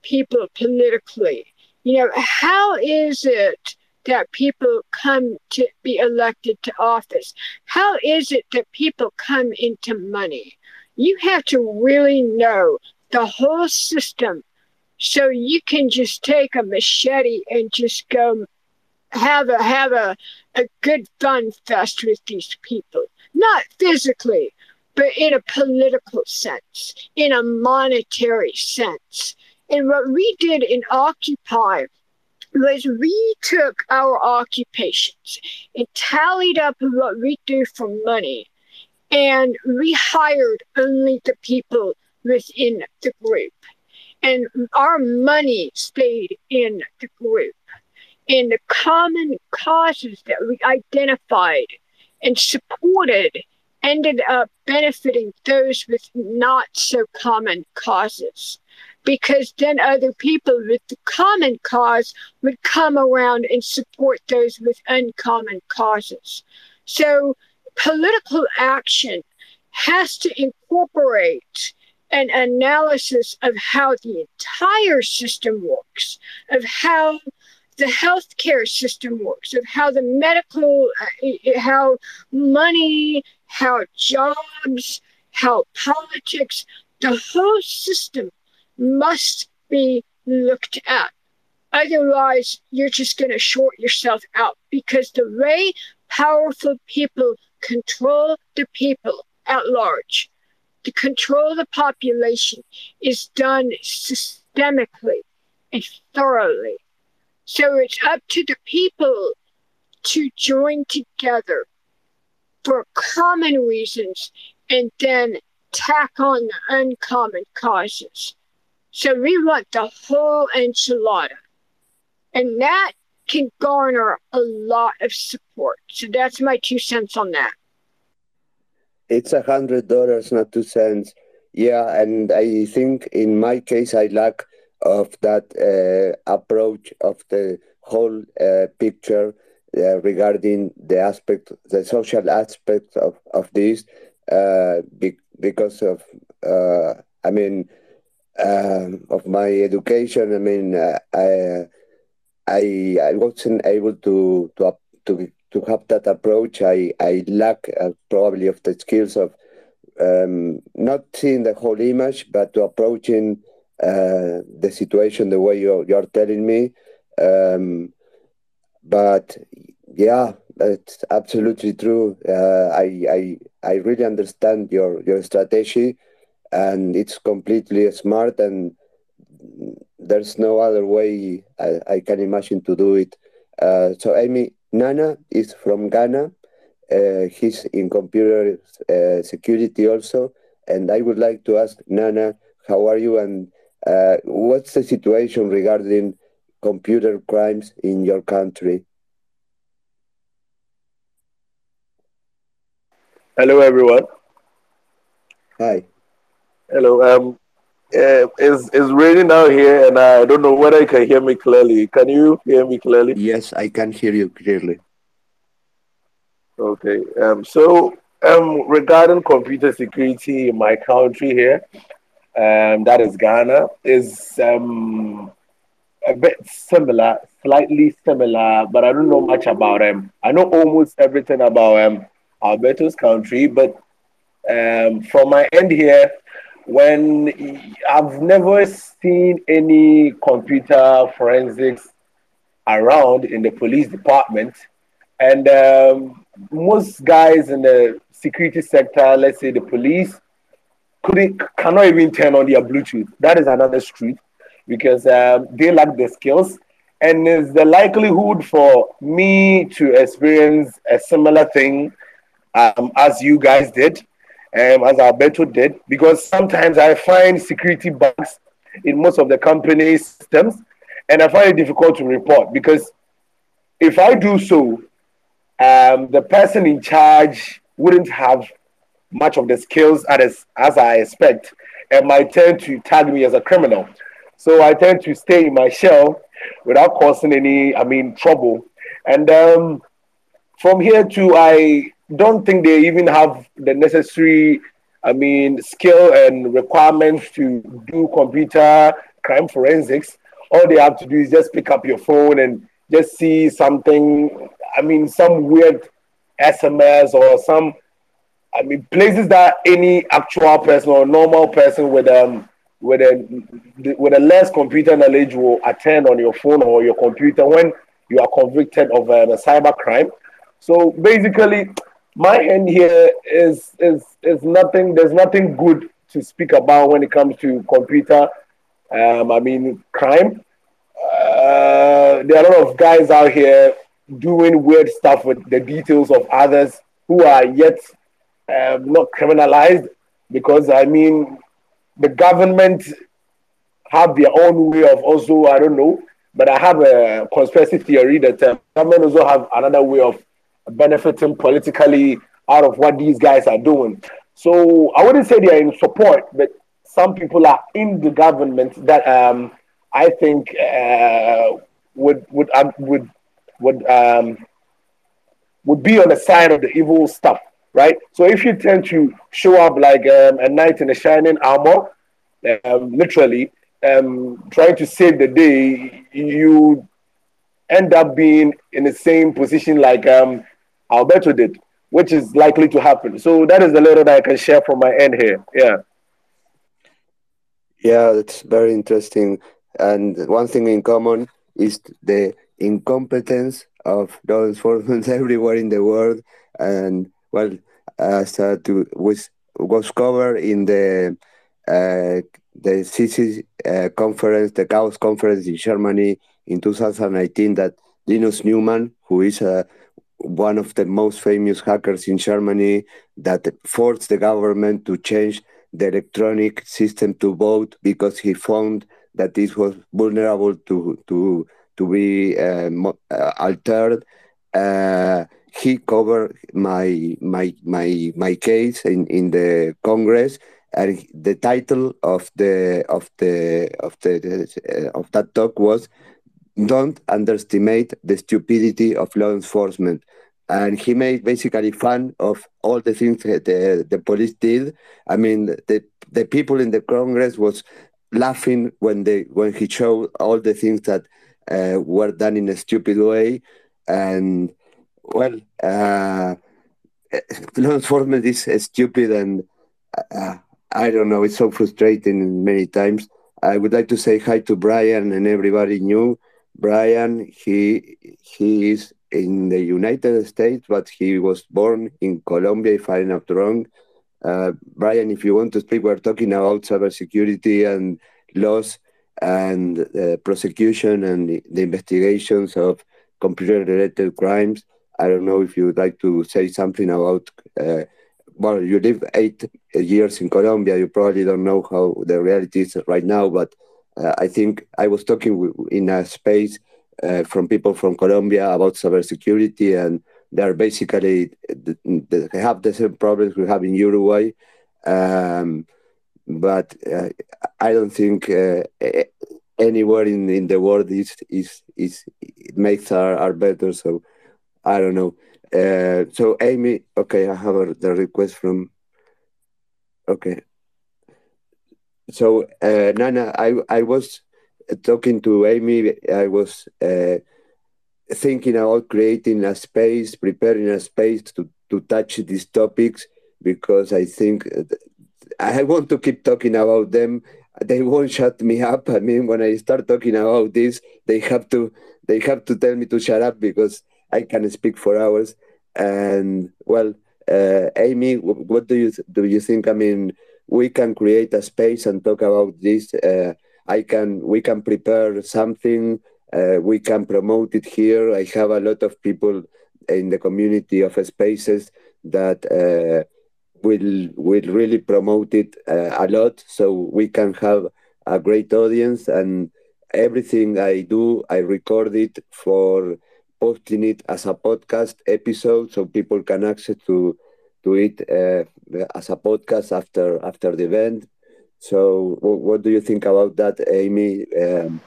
people politically, you know, how is it that people come to be elected to office? How is it that people come into money? You have to really know the whole system so you can just take a machete and just go have a have a, a good fun fest with these people. Not physically, but in a political sense, in a monetary sense. And what we did in Occupy was we took our occupations and tallied up what we do for money, and we hired only the people within the group. And our money stayed in the group. And the common causes that we identified and supported ended up benefiting those with not so common causes because then other people with the common cause would come around and support those with uncommon causes. So political action has to incorporate an analysis of how the entire system works, of how the healthcare system works, of how the medical, uh, how money, how jobs, how politics, the whole system must be looked at. Otherwise, you're just going to short yourself out because the way powerful people control the people at large, to control of the population, is done systemically and thoroughly. So it's up to the people to join together for common reasons and then tack on the uncommon causes. So we want the whole enchilada. And that can garner a lot of support. So that's my two cents on that. It's a hundred dollars, not two cents. Yeah, and I think in my case I lack of that uh, approach of the whole uh, picture uh, regarding the aspect, the social aspect of of this, uh, be- because of uh, I mean um, of my education. I mean, uh, I, I wasn't able to to to to have that approach. I I lack uh, probably of the skills of um, not seeing the whole image, but to approaching uh, the situation the way you're, you're telling me. Um, but yeah, that's absolutely true. Uh, I I I really understand your your strategy and it's completely smart and there's no other way I, I can imagine to do it. Uh, so Amy, Nana is from Ghana. Uh, he's in computer uh, security also. And I would like to ask Nana, how are you and uh, what's the situation regarding computer crimes in your country? Hello, everyone. Hi. Hello. Um, uh, it's, it's raining out here, and I don't know whether you can hear me clearly. Can you hear me clearly? Yes, I can hear you clearly. Okay. Um, so, um, regarding computer security in my country here, um, that is Ghana, is um, a bit similar, slightly similar, but I don't know much about them. I know almost everything about um, Alberto's country, but um, from my end here, when I've never seen any computer forensics around in the police department, and um, most guys in the security sector, let's say the police, couldn't cannot even turn on their Bluetooth. That is another street because um, they lack the skills, and is the likelihood for me to experience a similar thing um, as you guys did um, as Alberto did, because sometimes I find security bugs in most of the company systems, and I find it difficult to report because if I do so, um, the person in charge wouldn't have much of the skills as, as I expect, and might tend to tag me as a criminal. So I tend to stay in my shell without causing any, I mean, trouble. And um, from here to, I don't think they even have the necessary, I mean, skill and requirements to do computer crime forensics. All they have to do is just pick up your phone and just see something, I mean, some weird SMS or some, I mean, places that any actual person or normal person with um with a with a less computer knowledge will attend on your phone or your computer when you are convicted of um, a cyber crime. So basically, my hand here is is is nothing. There's nothing good to speak about when it comes to computer. Um, I mean, crime. Uh, there are a lot of guys out here doing weird stuff with the details of others who are yet um, not criminalized because I mean the government have their own way of also I don't know, but I have a conspiracy theory that uh, government also have another way of benefiting politically out of what these guys are doing. So I wouldn't say they are in support, but some people are in the government that um, I think uh, would would um, would would um, would be on the side of the evil stuff, right? So if you tend to show up like um, a knight in a shining armor, um, literally um, trying to save the day, you end up being in the same position like um, Alberto did, which is likely to happen. So that is the little that I can share from my end here. Yeah. Yeah, that's very interesting. And one thing in common is the incompetence of law enforcement everywhere in the world. And well, as uh, to, was was covered in the uh, the CC uh, conference, the Chaos conference in Germany in 2019, that Linus Neumann, who is uh, one of the most famous hackers in Germany, that forced the government to change the electronic system to vote because he found that this was vulnerable to to to be uh, uh, altered. Uh, he covered my my my my case in, in the Congress, and the title of the of the of the uh, of that talk was "Don't underestimate the stupidity of law enforcement." And he made basically fun of all the things the the police did. I mean, the the people in the Congress was laughing when they when he showed all the things that uh, were done in a stupid way, and well, uh, law enforcement is stupid, and uh, I don't know. It's so frustrating many times. I would like to say hi to Brian and everybody new. Brian, he he is in the United States, but he was born in Colombia, if I'm not wrong. Uh, Brian, if you want to speak, we're talking about cybersecurity and laws and uh, prosecution and the, investigations of computer-related crimes. I don't know if you would like to say something about. Uh, well, you live eight years in Colombia. You probably don't know how the reality is right now, but uh, I think I was talking in a space uh, from people from Colombia about cybersecurity, and they're basically they have the same problems we have in Uruguay. Um, but uh, I don't think uh, anywhere in, in the world is is is it makes our, our better. So I don't know. Uh, so Amy, okay, I have a, the request from. Okay. So uh, Nana, I I was talking to Amy. I was uh, thinking about creating a space, preparing a space to to touch these topics because I think I want to keep talking about them. They won't shut me up. I mean, when I start talking about this, they have to they have to tell me to shut up because I can speak for hours. And well, uh, Amy, what do you do? You think? I mean, we can create a space and talk about this. Uh, I can. We can prepare something. Uh, we can promote it here. I have a lot of people in the community of spaces that uh, will will really promote it uh, a lot so we can have a great audience and everything i do i record it for posting it as a podcast episode so people can access to to it uh, as a podcast after after the event so what do you think about that amy um,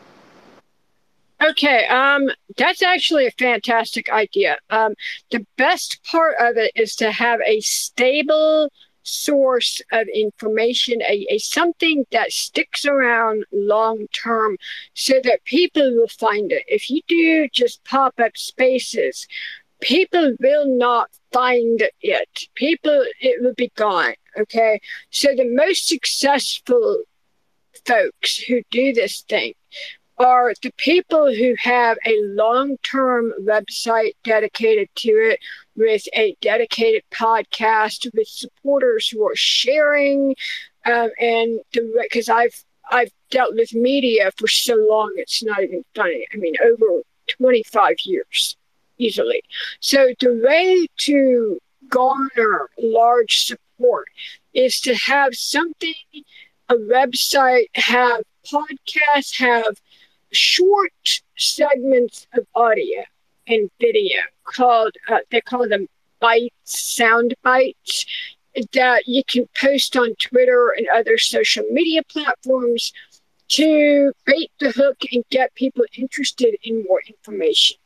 Okay, um, that's actually a fantastic idea. Um, the best part of it is to have a stable source of information, a, a something that sticks around long term so that people will find it. If you do just pop up spaces, people will not find it. People, it will be gone. Okay. So the most successful folks who do this thing are the people who have a long term website dedicated to it with a dedicated podcast with supporters who are sharing um, and because I've I've dealt with media for so long it's not even funny. I mean over 25 years easily. So the way to garner large support is to have something a website, have podcasts, have short segments of audio and video called uh, they call them bites, sound bites that you can post on Twitter and other social media platforms to bait the hook and get people interested in more information.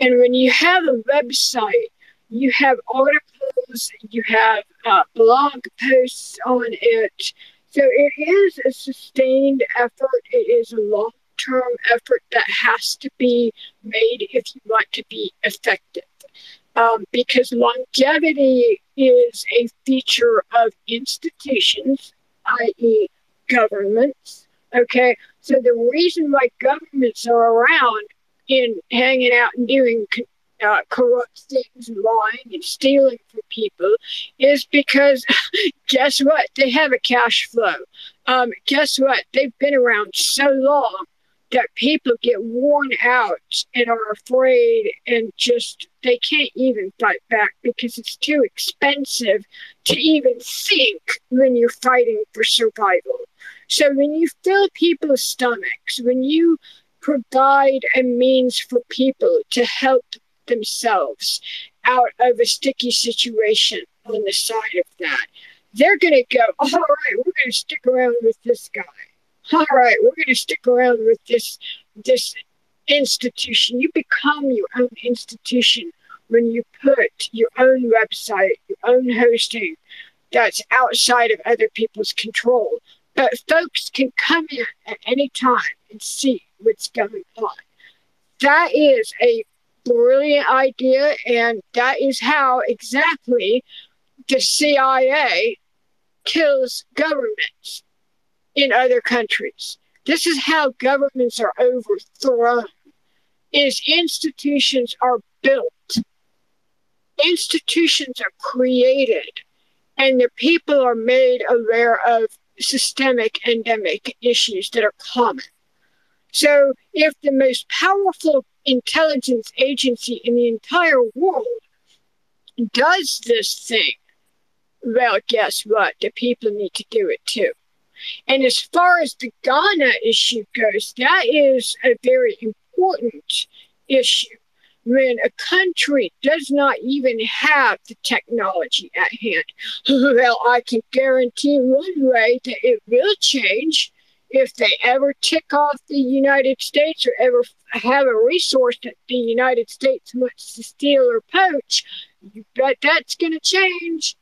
And when you have a website, you have articles, you have uh, blog posts on it. So it is a sustained effort. It is a long term effort that has to be made if you want to be effective. Um, because longevity is a feature of institutions, i.e., governments. Okay, so the reason why governments are around in hanging out and doing uh, corrupt things and lying and stealing from people is because guess what? They have a cash flow. Um, guess what? They've been around so long that people get worn out and are afraid and just they can't even fight back because it's too expensive to even think when you're fighting for survival. So when you fill people's stomachs, when you provide a means for people to help themselves out of a sticky situation on the side of that, they're going to go, all right, we're going to stick around with this guy all right, we're going to stick around with this this institution. You become your own institution when you put your own website, your own hosting that's outside of other people's control. But folks can come in at any time and see what's going on. That is a brilliant idea, and that is how exactly the CIA kills governments in other countries. This is how governments are overthrown. Is institutions are built. Institutions are created and the people are made aware of systemic endemic issues that are common. So, if the most powerful intelligence agency in the entire world does this thing, well, guess what? The people need to do it too. And as far as the Ghana issue goes, that is a very important issue. When a country does not even have the technology at hand, well, I can guarantee one way that it will change if they ever tick off the United States or ever have a resource that the United States wants to steal or poach, you bet that's going to change.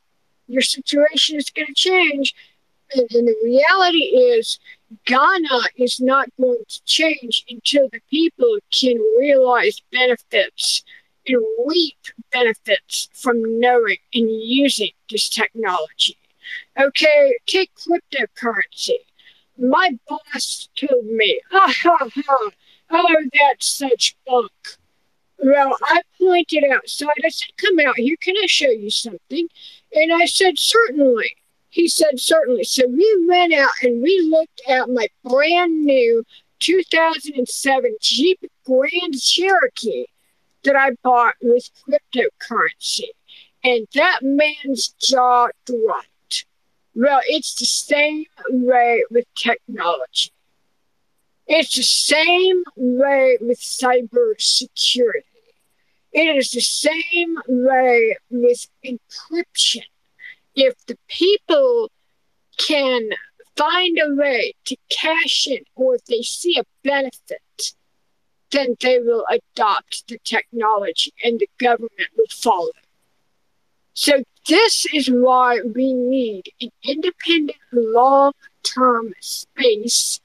Your situation is going to change. And, and the reality is, Ghana is not going to change until the people can realize benefits and reap benefits from knowing and using this technology. Okay, take cryptocurrency. My boss told me, ha ha ha, oh, that's such bunk. Well, I pointed outside. I said, Come out here. Can I show you something? And I said, Certainly. He said, certainly. So we went out and we looked at my brand new 2007 Jeep Grand Cherokee that I bought with cryptocurrency. And that man's jaw dropped. Well, it's the same way with technology. It's the same way with cybersecurity. It is the same way with encryption if the people can find a way to cash in or if they see a benefit then they will adopt the technology and the government will follow. So, this is why we need an independent, long term space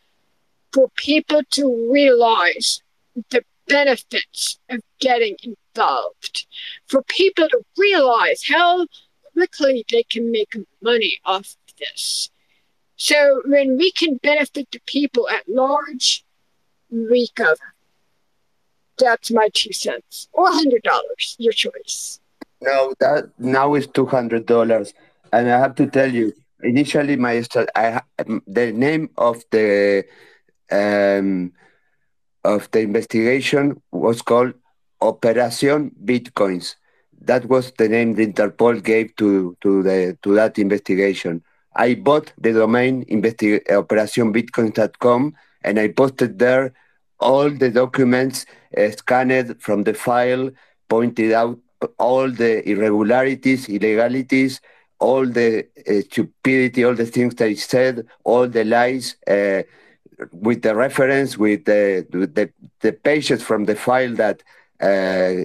for people to realize the benefits of getting involved, for people to realize how quickly they can make money off of this. So when we can benefit the people at large, we cover. That's my two cents, or hundred dollars, your choice. No, that now is two hundred dollars, and I have to tell you, initially my I the name of the um, of the investigation was called Operation Bitcoins. That was the name the Interpol gave to, to, the, to that investigation. I bought the domain investi- operationbitcoins.com and I posted there all the documents uh, scanned from the file, pointed out all the irregularities, illegalities, all the uh, stupidity, all the things he said, all the lies. Uh, with the reference, with the, the, the pages from the file that uh,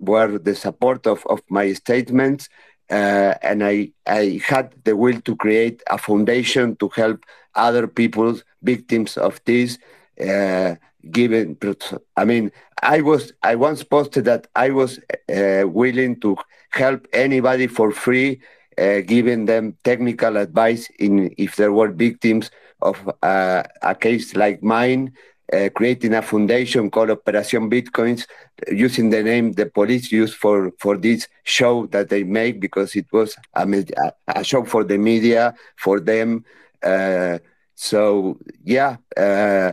were the support of, of my statements. Uh, and I, I had the will to create a foundation to help other people, victims of this. Given, I mean, I was I once posted that I was uh, willing to help anybody for free, uh, giving them technical advice in if there were victims of uh, a case like mine, uh, creating a foundation called Operation Bitcoins, using the name the police used for, for this show that they make because it was a, a show for the media, for them. Uh, so, yeah, uh,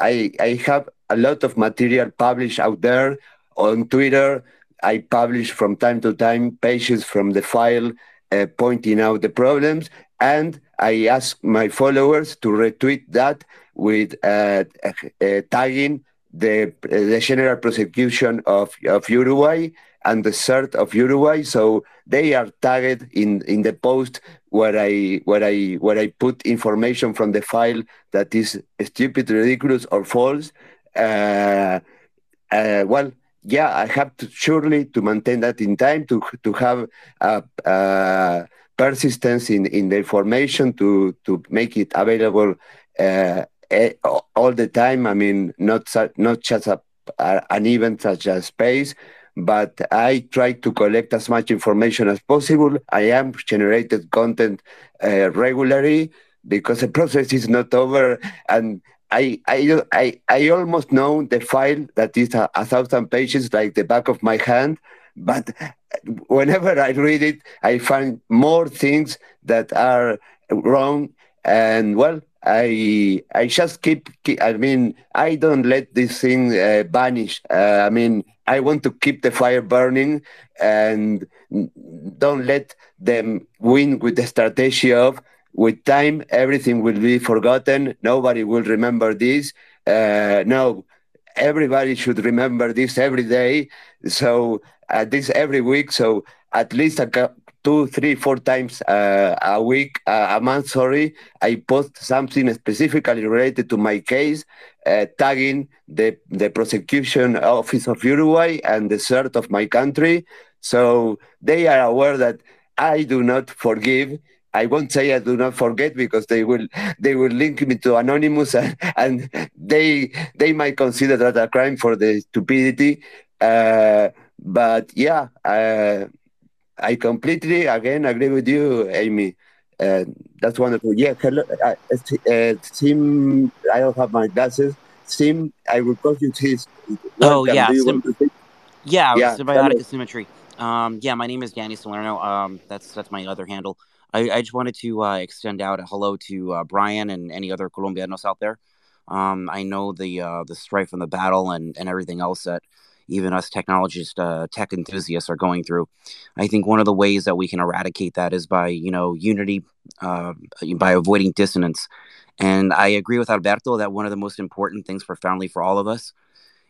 I, I have a lot of material published out there on Twitter. I publish from time to time pages from the file uh, pointing out the problems and I ask my followers to retweet that with uh, uh, tagging the the general prosecution of, of Uruguay and the CERT of Uruguay. So they are tagged in, in the post where I where I where I put information from the file that is stupid, ridiculous, or false. Uh, uh well, yeah, I have to surely to maintain that in time to to have a, persistence in, in the information to to make it available uh, all the time. I mean, not not just a, a, an event such as space, but I try to collect as much information as possible. I am generated content uh, regularly because the process is not over and I, I, I, I almost know the file that is a, a thousand pages like the back of my hand, but whenever I read it, I find more things that are wrong. And well, I I just keep, keep I mean, I don't let this thing uh, vanish. Uh, I mean, I want to keep the fire burning and don't let them win with the strategy of with time everything will be forgotten. Nobody will remember this. Uh, no everybody should remember this every day. So uh, this every week. So at least a two three four times uh, a week uh, a month sorry i post something specifically related to my case uh, tagging the the prosecution office of uruguay and the CERT of my country so they are aware that i do not forgive I won't say I do not forget because they will they will link me to anonymous and, and they they might consider that a crime for the stupidity. Uh, but yeah, uh, I completely again agree with you, Amy. Uh, that's wonderful. Yeah, hello, uh, uh Sim. I don't have my glasses. Sim, I will call you his. Oh yeah, Sim, yeah, yeah, symbiotic asymmetry. Um, yeah, my name is Danny Salerno. Um, that's that's my other handle. I, I just wanted to uh, extend out a hello to uh, Brian and any other Colombianos out there. Um, I know the uh, the strife and the battle and, and everything else that even us technologists, uh, tech enthusiasts are going through. I think one of the ways that we can eradicate that is by you know unity, uh, by avoiding dissonance. And I agree with Alberto that one of the most important things profoundly for all of us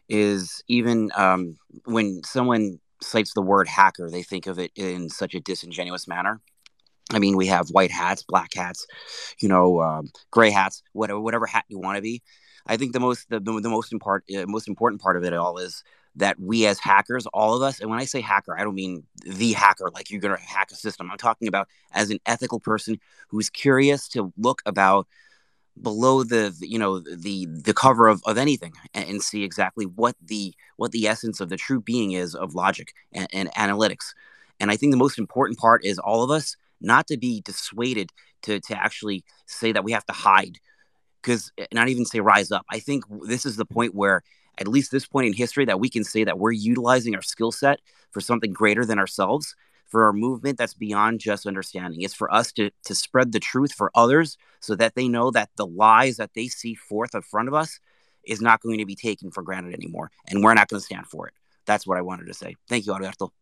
is even um, when someone cites the word hacker, they think of it in such a disingenuous manner. I mean, we have white hats, black hats, you know, um, gray hats, whatever, whatever hat you want to be. I think the most the, the, most important uh, most important part of it all is that we as hackers, all of us, and when I say hacker, I don't mean the hacker like you're going to hack a system. I'm talking about as an ethical person who's curious to look about below the you know the the cover of, of anything and, and see exactly what the what the essence of the true being is of logic and, and analytics and i think the most important part is all of us not to be dissuaded to to actually say that we have to hide because eh, not even say rise up i think this is the point where at least this point in history that we can say that we're utilizing our skill set for something greater than ourselves for our movement that's beyond just understanding. It's for us to to spread the truth for others so that they know that the lies that they see forth in front of us is not going to be taken for granted anymore. And we're not going to stand for it. That's what I wanted to say. Thank you, Alberto.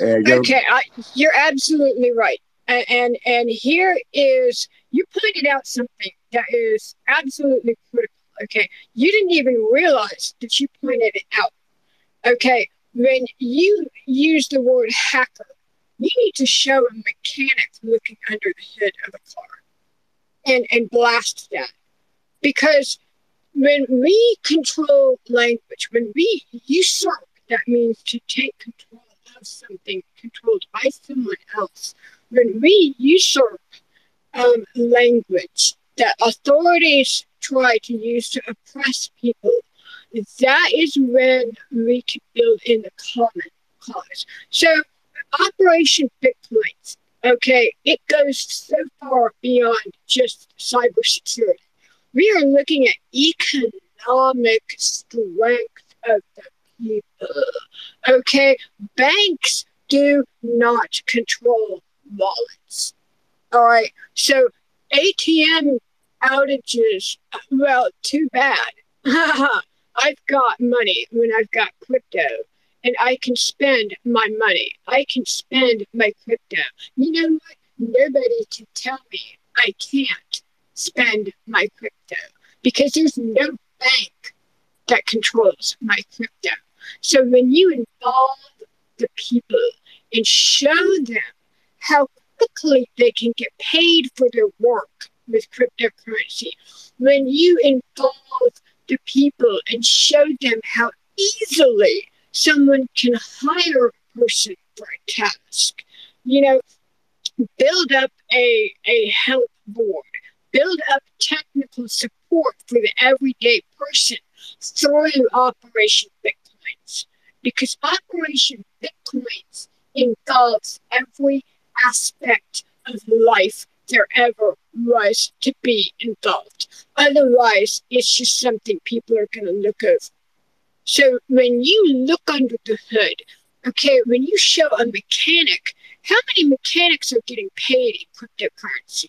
Uh, okay, I, you're absolutely right. And, and and here is you pointed out something that is absolutely critical. Okay, you didn't even realize that you pointed it out. Okay, when you use the word hacker, you need to show a mechanic looking under the hood of a car and, and blast that. Because when we control language, when we usurp, that means to take control of something controlled by someone else. When we usurp um, language that authorities try to use to oppress people that is when we can build in the common cause. So Operation Bitcoins, okay, it goes so far beyond just cybersecurity. We are looking at economic strength of the people. Okay, banks do not control wallets. All right, so ATM outages, well, too bad. I've got money when I've got crypto and I can spend my money. I can spend my crypto. You know what? Nobody can tell me I can't spend my crypto because there's no bank that controls my crypto. So when you involve the people and show them how quickly they can get paid for their work with cryptocurrency, when you involve the people and show them how easily someone can hire a person for a task. You know, build up a, a help board, build up technical support for the everyday person through Operation Bitcoins. Because Operation Bitcoins involves every aspect of life there ever was to be involved. Otherwise, it's just something people are going to look over. So when you look under the hood, okay, when you show a mechanic, how many mechanics are getting paid in cryptocurrency?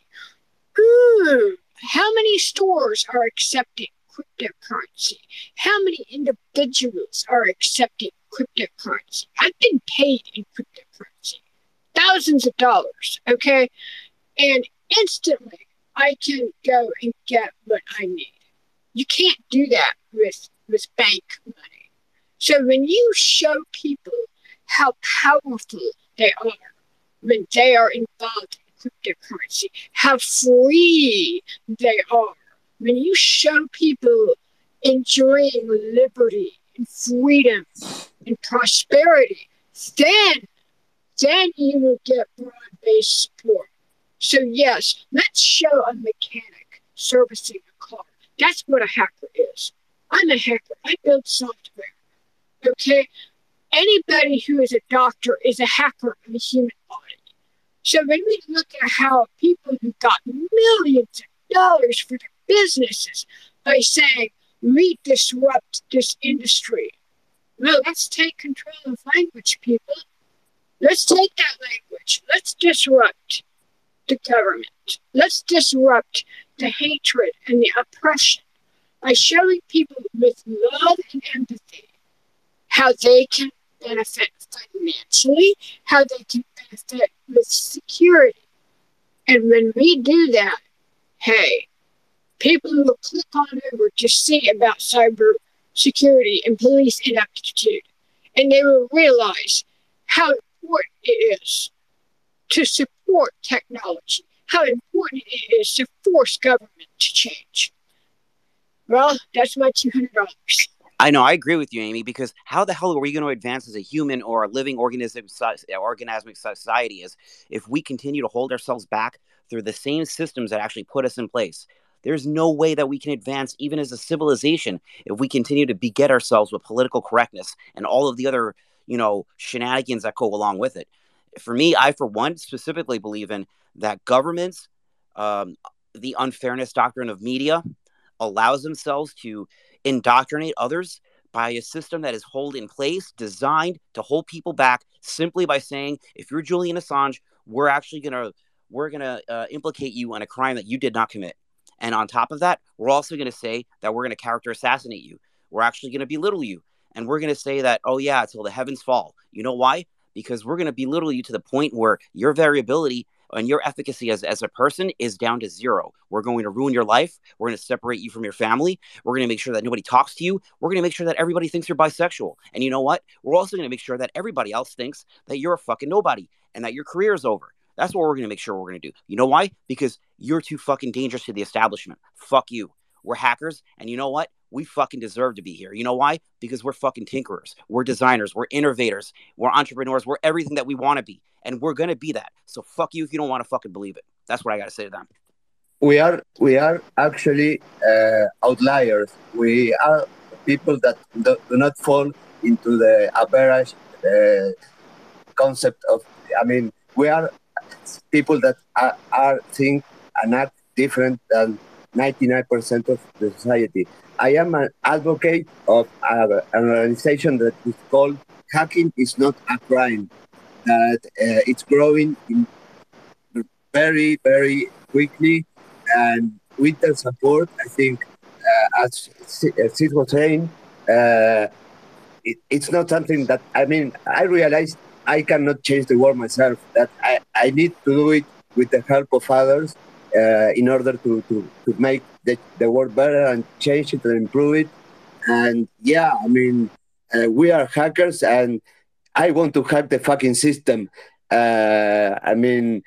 Ooh, how many stores are accepting cryptocurrency? How many individuals are accepting cryptocurrency? I've been paid in cryptocurrency, thousands of dollars, okay? And instantly I can go and get what I need. You can't do that with, with bank money. So when you show people how powerful they are when they are involved in cryptocurrency, how free they are, when you show people enjoying liberty and freedom and prosperity, then then you will get broad-based support. So, yes, let's show a mechanic servicing a car. That's what a hacker is. I'm a hacker. I build software. Okay? Anybody who is a doctor is a hacker in the human body. So when we look at how people who got millions of dollars for their businesses by saying, we disrupt this industry. Well, let's take control of language, people. Let's take that language. Let's disrupt the government. Let's disrupt the hatred and the oppression by showing people with love and empathy how they can benefit financially, how they can benefit with security. And when we do that, hey, people will click on over to see about cyber security and police ineptitude. And they will realize how important it is to support technology, how important it is to force government to change. Well, that's my two hundred dollars. I know, I agree with you, Amy, because how the hell are we going to advance as a human or a living organism, organismic society is if we continue to hold ourselves back through the same systems that actually put us in place? There's no way that we can advance even as a civilization if we continue to beget ourselves with political correctness and all of the other, you know, shenanigans that go along with it. For me, I, for one, specifically believe in that governments, um, the unfairness doctrine of media allows themselves to indoctrinate others by a system that is hold in place, designed to hold people back simply by saying, if you're Julian Assange, we're actually to we're to uh, implicate you on a crime that you did not commit. And on top of that, we're also to say that we're to character assassinate you. We're actually to belittle you. And we're going to say that, oh, yeah, until the heavens fall. You know why? Because we're going to belittle you to the point where your variability and your efficacy as, as a person is down to zero. We're going to ruin your life. We're going to separate you from your family. We're going to make sure that nobody talks to you. We're going to make sure that everybody thinks you're bisexual. And you know what? We're also going to make sure that everybody else thinks that you're a fucking nobody and that your career is over. That's what we're going to make sure we're going to do. You know why? Because you're too fucking dangerous to the establishment. Fuck you. We're hackers. And you know what? We fucking deserve to be here. You know why? Because we're fucking tinkerers, we're designers, we're innovators, we're entrepreneurs, we're everything that we want to be, and we're gonna be that. So fuck you if you don't want to fucking believe it. That's what I gotta say to them. We are we are actually uh, outliers. We are people that do, do, not fall into the average uh, concept of. I mean, we are people that are, are think and act different than 99% of the society. I am an advocate of uh, an organization that is called Hacking is Not a Crime, that uh, it's growing very, very quickly. And with the support, I think, uh, as Sid was saying, uh, it, it's not something that, I mean, I realized I cannot change the world myself, that I, I need to do it with the help of others uh, in order to, to, to make the, the world better and change it and improve it. And yeah, I mean, uh, we are hackers and I want to hack the fucking system. Uh, I mean,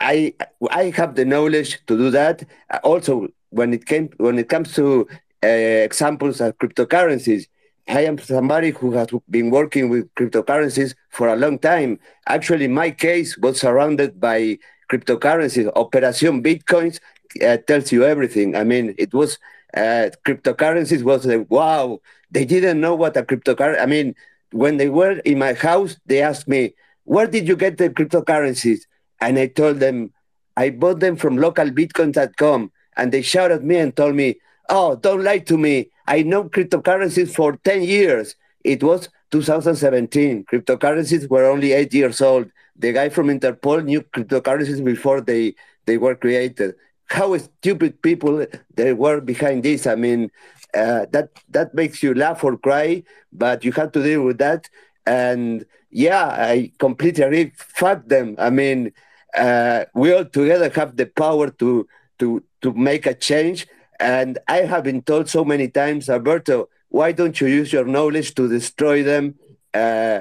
I I have the knowledge to do that. Also, when it came when it comes to uh, examples of cryptocurrencies, I am somebody who has been working with cryptocurrencies for a long time. Actually, my case was surrounded by cryptocurrencies. Operation Bitcoins uh, tells you everything. I mean, it was uh, cryptocurrencies was like, wow, they didn't know what a cryptocurrency. I mean, when they were in my house, they asked me, where did you get the cryptocurrencies? And I told them, I bought them from localbitcoin.com. And they shouted at me and told me, oh, don't lie to me. I know cryptocurrencies for 10 years. It was 2017. Cryptocurrencies were only eight years old. The guy from Interpol knew cryptocurrencies before they, they were created. How stupid people they were behind this. I mean, uh, that that makes you laugh or cry, but you have to deal with that. And yeah, I completely agree. Fuck them. I mean, uh, we all together have the power to to to make a change. And I have been told so many times, Alberto, why don't you use your knowledge to destroy them uh,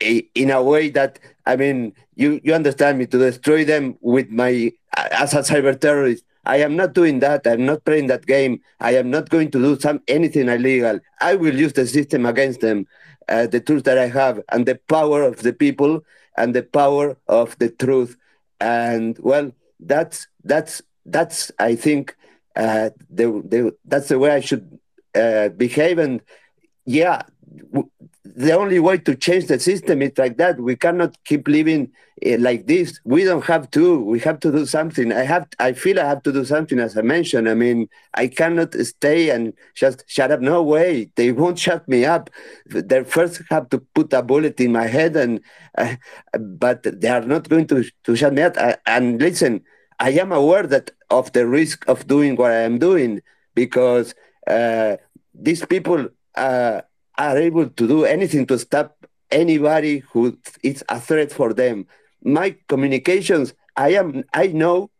in a way that I mean, you you understand me to destroy them with my as a cyber terrorist. I am not doing that. I'm not playing that game. I am not going to do some anything illegal. I will use the system against them, uh, the tools that I have, and the power of the people, and the power of the truth. And well, that's that's that's I think uh, the, the that's the way I should uh, behave. And yeah, the only way to change the system is like that. We cannot keep living uh, like this. We don't have to. We have to do something. I have. I feel I have to do something. As I mentioned, I mean, I cannot stay and just shut up. No way. They won't shut me up. They first have to put a bullet in my head, and uh, but they are not going to to shut me up. Uh, and listen, I am aware that of the risk of doing what I am doing because uh, these people uh, are able to do anything to stop anybody who is a threat for them. My communications, I am, I know,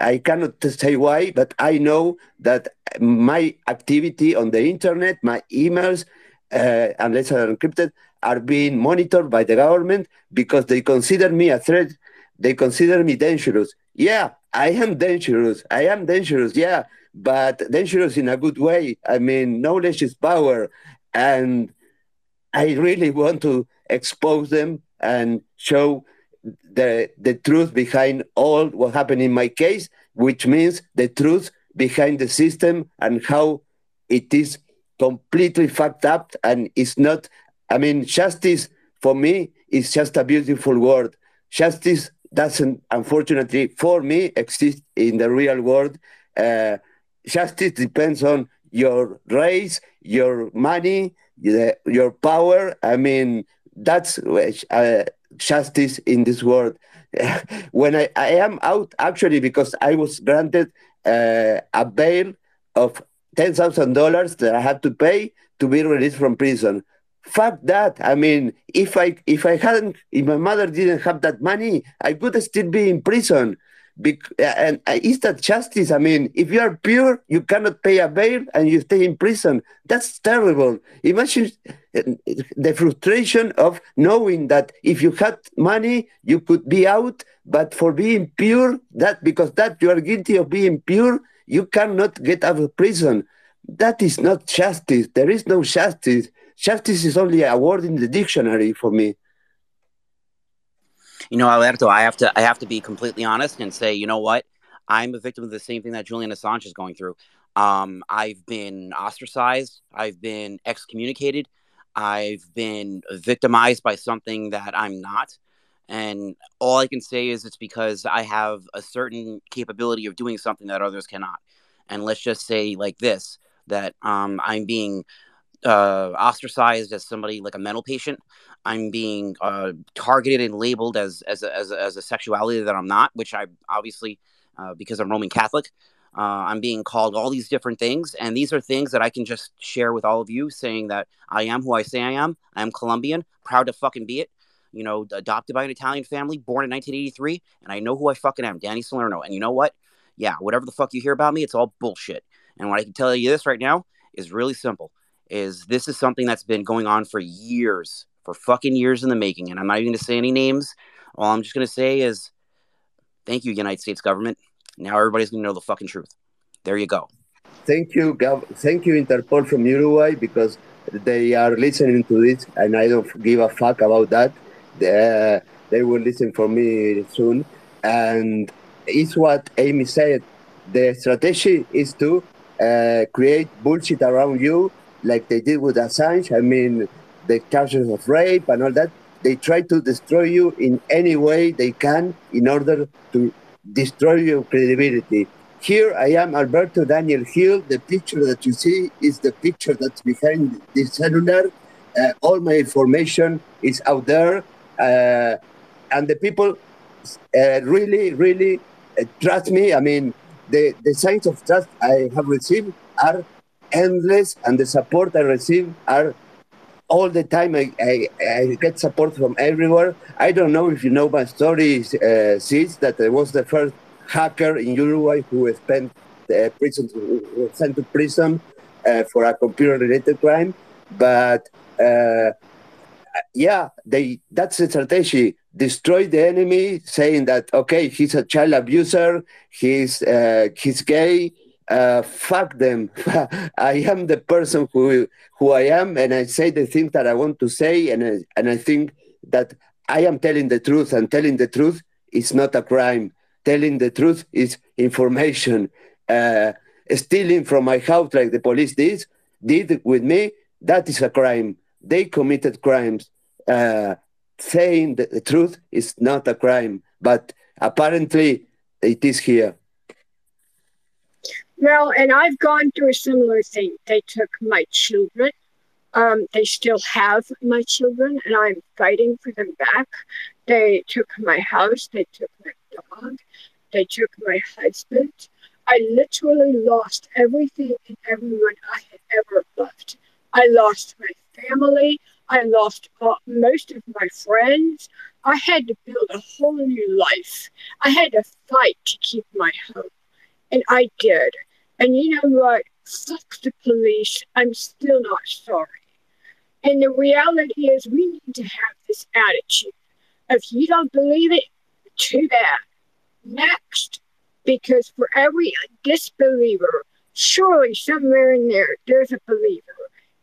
I cannot say why, but I know that my activity on the internet, my emails, uh, unless are encrypted, are being monitored by the government because they consider me a threat. They consider me dangerous. yeah, I am dangerous. I am dangerous, yeah, but dangerous in a good way. I mean, knowledge is power. And I really want to expose them and show the, the truth behind all what happened in my case, which means the truth behind the system and how it is completely fucked up and it's not i mean justice for me is just a beautiful word. Justice doesn't unfortunately for me exist in the real world. Uh, justice depends on your race your money your power i mean that's uh, justice in this world when I, I am out actually because i was granted uh, a bail of ten thousand dollars that I had to pay to be released from prison. Fuck that! I mean, if I if I hadn't, if my mother didn't have that money, I could still be in prison. Bec- and is that justice? I mean, if you are pure, you cannot pay a bail and you stay in prison. That's terrible. Imagine uh, the frustration of knowing that if you had money, you could be out, but for being pure, that because that you are guilty of being pure, you cannot get out of prison. That is not justice. There is no justice. Justice is only a word in the dictionary for me. You know, Alberto, I have to I have to be completely honest and say, you know what? I'm a victim of the same thing that Julian Assange is going through. Um, I've been ostracized. I've been excommunicated. I've been victimized by something that I'm not. And all I can say is it's because I have a certain capability of doing something that others cannot. And let's just say, like this, that um, I'm being uh, ostracized as somebody like a mental patient. I'm being uh, targeted and labeled as as a, as, a, as a sexuality that I'm not, which I obviously uh, because I'm Roman Catholic. Uh, I'm being called all these different things, and these are things that I can just share with all of you, saying that I am who I say I am. I am Colombian, proud to fucking be it you know, adopted by an Italian family, born in 1983, and I know who I fucking am, Danny Salerno. And you know what? Yeah, whatever the fuck you hear about me, it's all bullshit. And what I can tell you this right now is really simple. Is this is something that's been going on for years, for fucking years in the making. And I'm not even gonna say any names. All I'm just gonna say is thank you, United States government. Now everybody's gonna know the fucking truth. There you go. Thank you, thank you, Interpol from Uruguay, because they are listening to this, and I don't give a fuck about that uh, they will listen for me soon. And it's what Amy said. The strategy is to uh, create bullshit around you, like they did with Assange. I mean, the charges of rape and all that. They try to destroy you in any way they can in order to destroy your credibility. Here I am, Alberto Daniel Hill. The picture that you see is the picture that's behind this cellular. Uh, all my information is out there uh, and the people uh, really, really uh, trust me. I mean, the, the signs of trust I have received are endless, and the support I receive are all the time. I, I, I get support from everywhere. I don't know if you know my story, uh, that I was the first hacker in Uruguay who spent uh, prison, sent to prison uh, for a computer-related crime. But uh, yeah, they that's the strategy. Destroy the enemy, saying that okay, he's a child abuser, he's uh, he's gay. Uh, fuck them. I am the person who who I am, and I say the things that I want to say, and I, and I think that I am telling the truth, and telling the truth is not a crime. Telling the truth is information. Uh, stealing from my house, like the police did, did with me, that is a crime. They committed crimes uh, saying the, the truth is not a crime, but apparently it is here. Well, and I've gone through a similar thing. They took my children. Um, they still have my children, and I'm fighting for them back. They took my house. They took my dog. They took my husband. I literally lost everything and everyone I had ever loved. I lost my family. I lost most of my friends. I had to build a whole new life. I had to fight to keep my home. And I did. And you know what? Fuck the police. I'm still not sorry. And the reality is, we need to have this attitude. If you don't believe it, too bad. next? Because for every disbeliever, surely somewhere in there, there's a believer.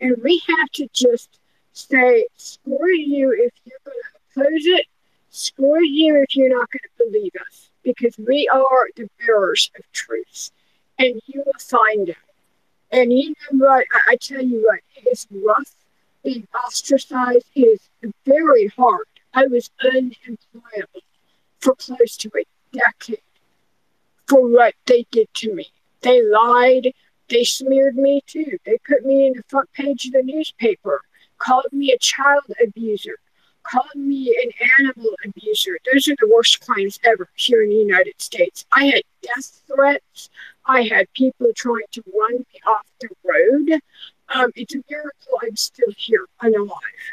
And we have to just say, screw you if you're going to oppose it, screw you if you're not going to believe us, because we are the bearers of truth. And you will find it. And you know what? I, I tell you what, it is rough being ostracized. Is very hard. I was unemployable for close to a decade for what they did to me. They lied. They smeared me too. They put me in the front page of the newspaper, called me a child abuser, called me an animal abuser. Those are the worst crimes ever here in the United States. I had death threats. I had people trying to run me off the road. Um, it's a miracle I'm still here and alive.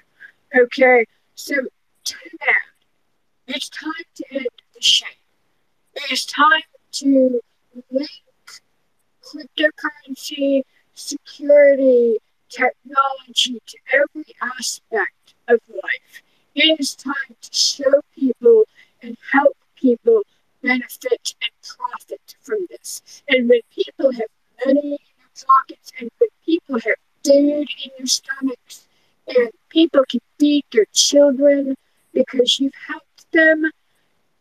Okay, so to it's time to end the shame. It is time to link cryptocurrency, security, technology to every aspect of life. It is time to show people and help people benefit and profit from this. And when people have money in their pockets and when people have food in their stomachs and people can feed their children because you've helped them,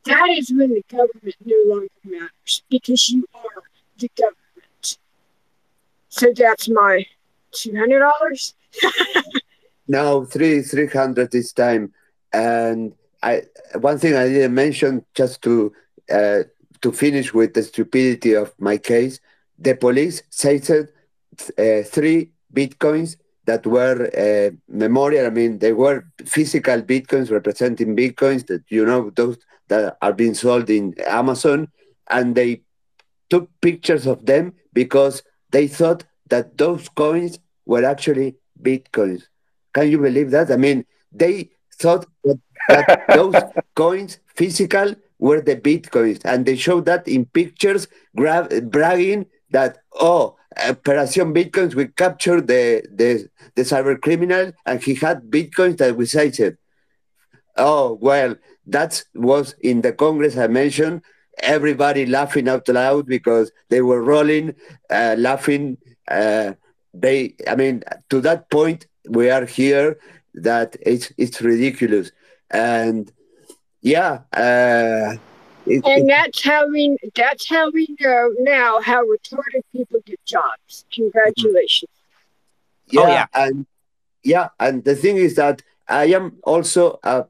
that is when the government no longer matters because you are the government. So that's my two hundred dollars. no, three three hundred this time. And I one thing I didn't mention just to uh, to finish with the stupidity of my case, the police said uh, three bitcoins that were uh, memorial. I mean, they were physical bitcoins representing bitcoins that you know those that are being sold in Amazon, and they took pictures of them because they thought that those coins were actually bitcoins. Can you believe that? I mean, they thought that, those coins, physical, were the bitcoins, and they showed that in pictures, bragging that oh Operation Bitcoins, we captured the, the, the cyber criminal and he had Bitcoins that we cited. Oh, well, that was in the Congress I mentioned. Everybody laughing out loud because they were rolling, uh, laughing. Uh, they, I mean, to that point, we are here that it's, it's ridiculous. And yeah, uh, it, and that's how we that's how we know now how retarded people get jobs. Congratulations. Yeah, oh, yeah. and yeah, and the thing is that I am also uh,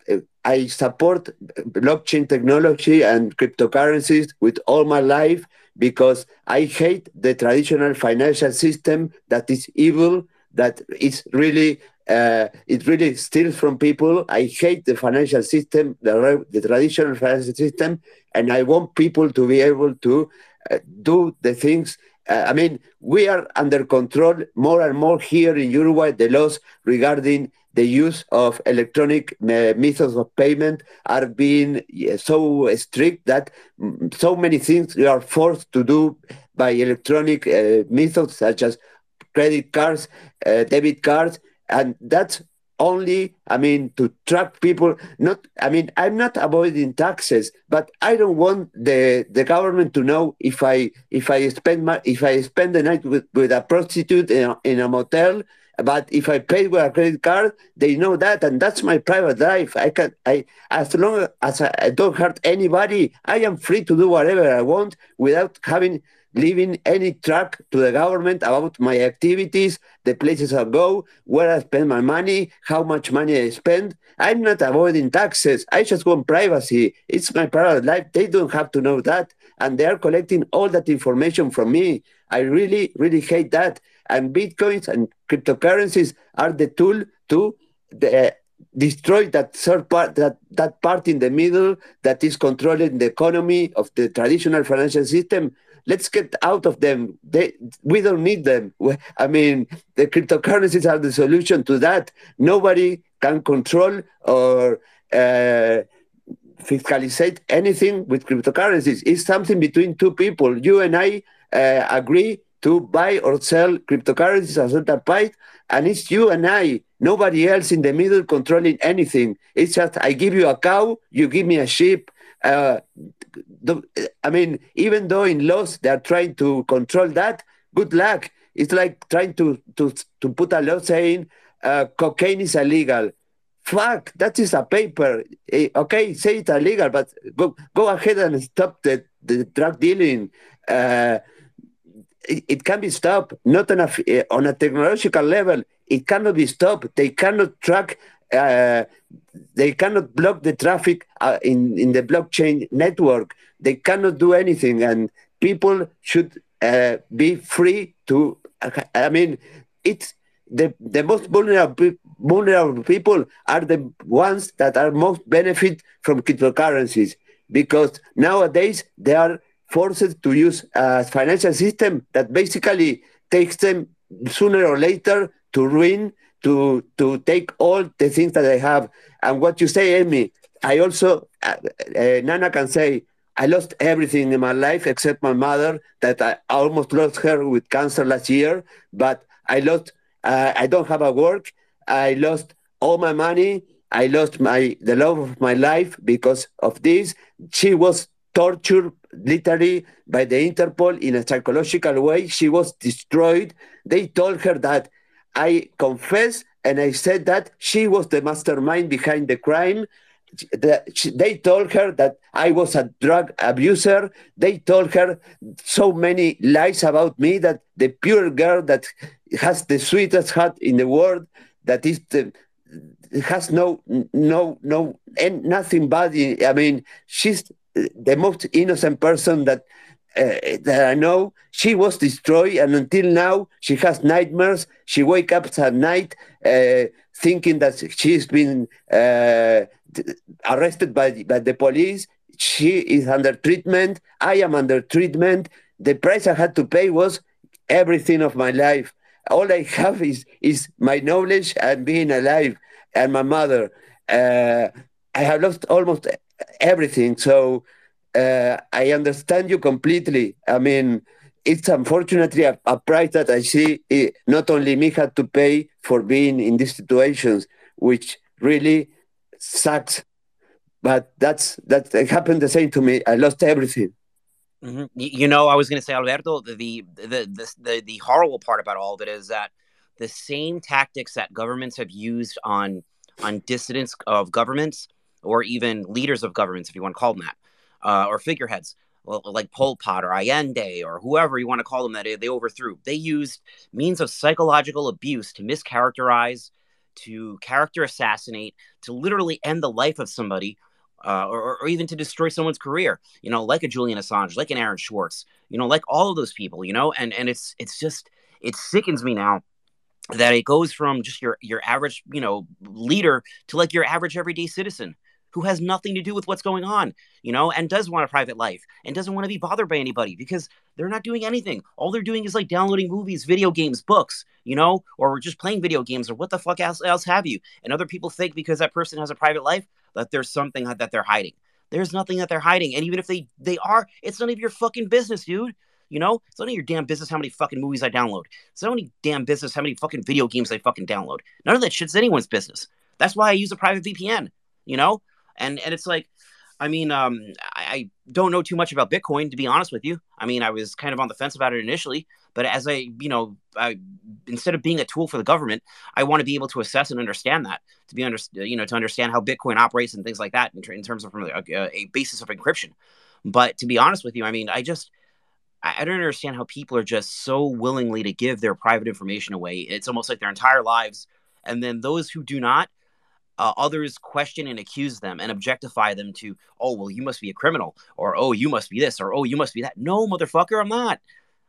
I support blockchain technology and cryptocurrencies with all my life because I hate the traditional financial system that is evil, that is really uh, it really steals from people. I hate the financial system, the, the traditional financial system, and I want people to be able to uh, do the things. Uh, I mean, we are under control more and more here in Uruguay. The laws regarding the use of electronic uh, methods of payment are being so strict that so many things we are forced to do by electronic uh, methods such as credit cards, uh, debit cards, and that's only i mean to trap people. Not i mean i'm not avoiding taxes but i don't want the the government to know if i if i spend my if i spend the night with, with a prostitute in a, in a motel but if i pay with a credit card they know that and that's my private life. I can i as long as i don't hurt anybody i am free to do whatever i want without having leaving any track to the government about my activities, the places I go, where I spend my money, how much money I spend. I'm not avoiding taxes. I just want privacy. It's my private life. They don't have to know that. And they are collecting all that information from me. I really, really hate that. And Bitcoins and cryptocurrencies are the tool to the, destroy that third part that that part in the middle that is controlling the economy of the traditional financial system let's get out of them. They, we don't need them. I mean, the cryptocurrencies are the solution to that. Nobody can control or uh, fiscalize anything with cryptocurrencies. It's something between two people. You and I uh, agree to buy or sell cryptocurrencies at certain price, and it's you and I. Nobody else in the middle controlling anything. It's just I give you a cow, you give me a sheep, uh, the, I mean, even though in laws they are trying to control that, good luck. It's like trying to to to put a law saying uh, cocaine is illegal. Fuck, that is a paper. Eh, okay, say it's illegal, but go go ahead and stop the, the drug dealing. Uh, it, it, can be stopped, not on a eh, on a technological level. It cannot be stopped. They cannot track uh, they cannot block the traffic uh, in in the blockchain network. They cannot do anything, and people should uh, be free to. I mean, it's the the most vulnerable vulnerable people are the ones that are most benefit from cryptocurrencies because nowadays they are forced to use a financial system that basically takes them sooner or later to ruin to to take all the things that I have. And what you say, Amy, I also uh, uh, Nana can say I lost everything in my life except my mother. That I almost lost her with cancer last year. But I lost. Uh, I don't have a work. I lost all my money. I lost my the love of my life because of this. She was tortured literally by the Interpol in a psychological way. She was destroyed. They told her that I confess and I said that she was the mastermind behind the crime. they told her that I was a drug abuser. They told her so many lies about me that the pure girl that has the sweetest heart in the world, that is the, has no no no and nothing bad. I mean, she's the most innocent person that uh, that I know, she was destroyed, and until now she has nightmares. She wake up at night uh, thinking that she's been uh, arrested by by the police. She is under treatment. I am under treatment. The price I had to pay was everything of my life. All I have is is my knowledge and being alive, and my mother. Uh, I have lost almost everything. So uh, I understand you completely. I mean, it's unfortunately a, a price that I see it, not only me had to pay for being in these situations, which really sucks. But that's that happened the same to me. I lost everything. Mm-hmm. You know, I was going to say, Alberto, the, the the the the horrible part about all of it is that the same tactics that governments have used on on dissidents of governments or even leaders of governments, if you want to call them that, uh, or figureheads like Pol Pot or Allende or whoever you want to call them that they overthrew. They used means of psychological abuse to mischaracterize, to character assassinate, to literally end the life of somebody. Uh, or, or, even to destroy someone's career, you know, like a Julian Assange, like an Aaron Swartz, you know, like all of those people, you know, and and it's it's just it sickens me now that it goes from just your your average, you know, leader to like your average everyday citizen who has nothing to do with what's going on, you know, and does want a private life and doesn't want to be bothered by anybody because they're not doing anything. All they're doing is like downloading movies, video games, books, you know, or just playing video games or what the fuck else, else have you. And other people think because that person has a private life that there's something that they're hiding. There's nothing that they're hiding. And even if they they are, it's none of your fucking business, dude. You know, it's none of your damn business how many fucking movies I download. It's none of your damn business how many fucking video games I fucking download. None of that shit's anyone's business. That's why I use a private VPN. You know, and and it's like I mean, um, I, don't know too much about Bitcoin to be honest with you. I mean, I was kind of on the fence about it initially, but as I, you know, I, instead of being a tool for the government, I want to be able to assess and understand that to be under, you know, to understand how Bitcoin operates and things like that in, in terms of from a, a, basis of encryption. But to be honest with you, I mean, I just I don't understand how people are just so willingly to give their private information away. It's almost like their entire lives, and then those who do not uh, others question and accuse them and objectify them to, oh, well, you must be a criminal, or oh, you must be this, or oh, you must be that. No, motherfucker, I'm not.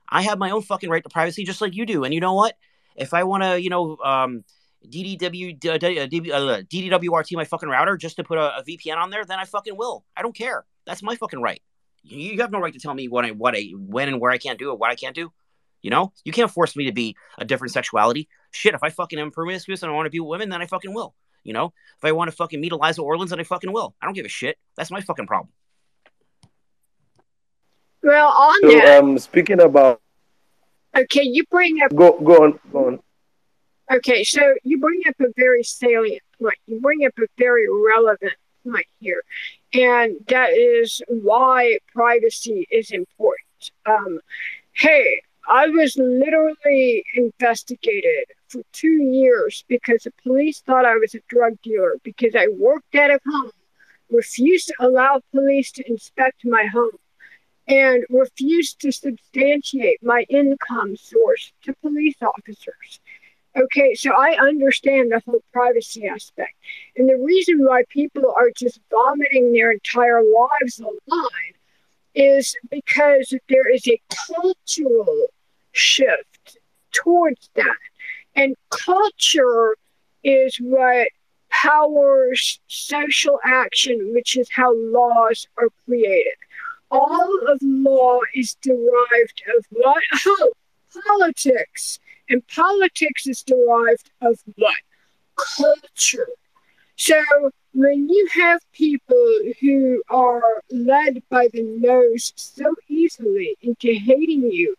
I have my own fucking right to privacy just like you do. And you know what? If I want to, you know, um, DDW, uh, DDWRT my fucking router just to put a, a, VPN on there, then I fucking will. I don't care. That's my fucking right. You, have no right to tell me what I, what I, when and where I can't do it, what I can't do. You know, you can't force me to be a different sexuality. Shit, if I fucking am promiscuous and I want to be with women, then I fucking will. You know, if I want to fucking meet Eliza Orlins, then I fucking will. I don't give a shit. That's my fucking problem. Well, on so, that. Um, speaking about. Okay, you bring up. Go go on go on. Okay, so you bring up a very salient point. You bring up a very relevant point here, And that is why privacy is important. Um, hey, I was literally investigated for two years because the police thought I was a drug dealer because I worked at a home, refused to allow police to inspect my home, and refused to substantiate my income source to police officers. Okay, so I understand the whole privacy aspect. And the reason why people are just vomiting their entire lives online is because there is a cultural shift towards that. And culture is what powers social action, which is how laws are created. All of law is derived of what? Oh, politics. And politics is derived of what? Culture. So when you have people who are led by the nose so easily into hating you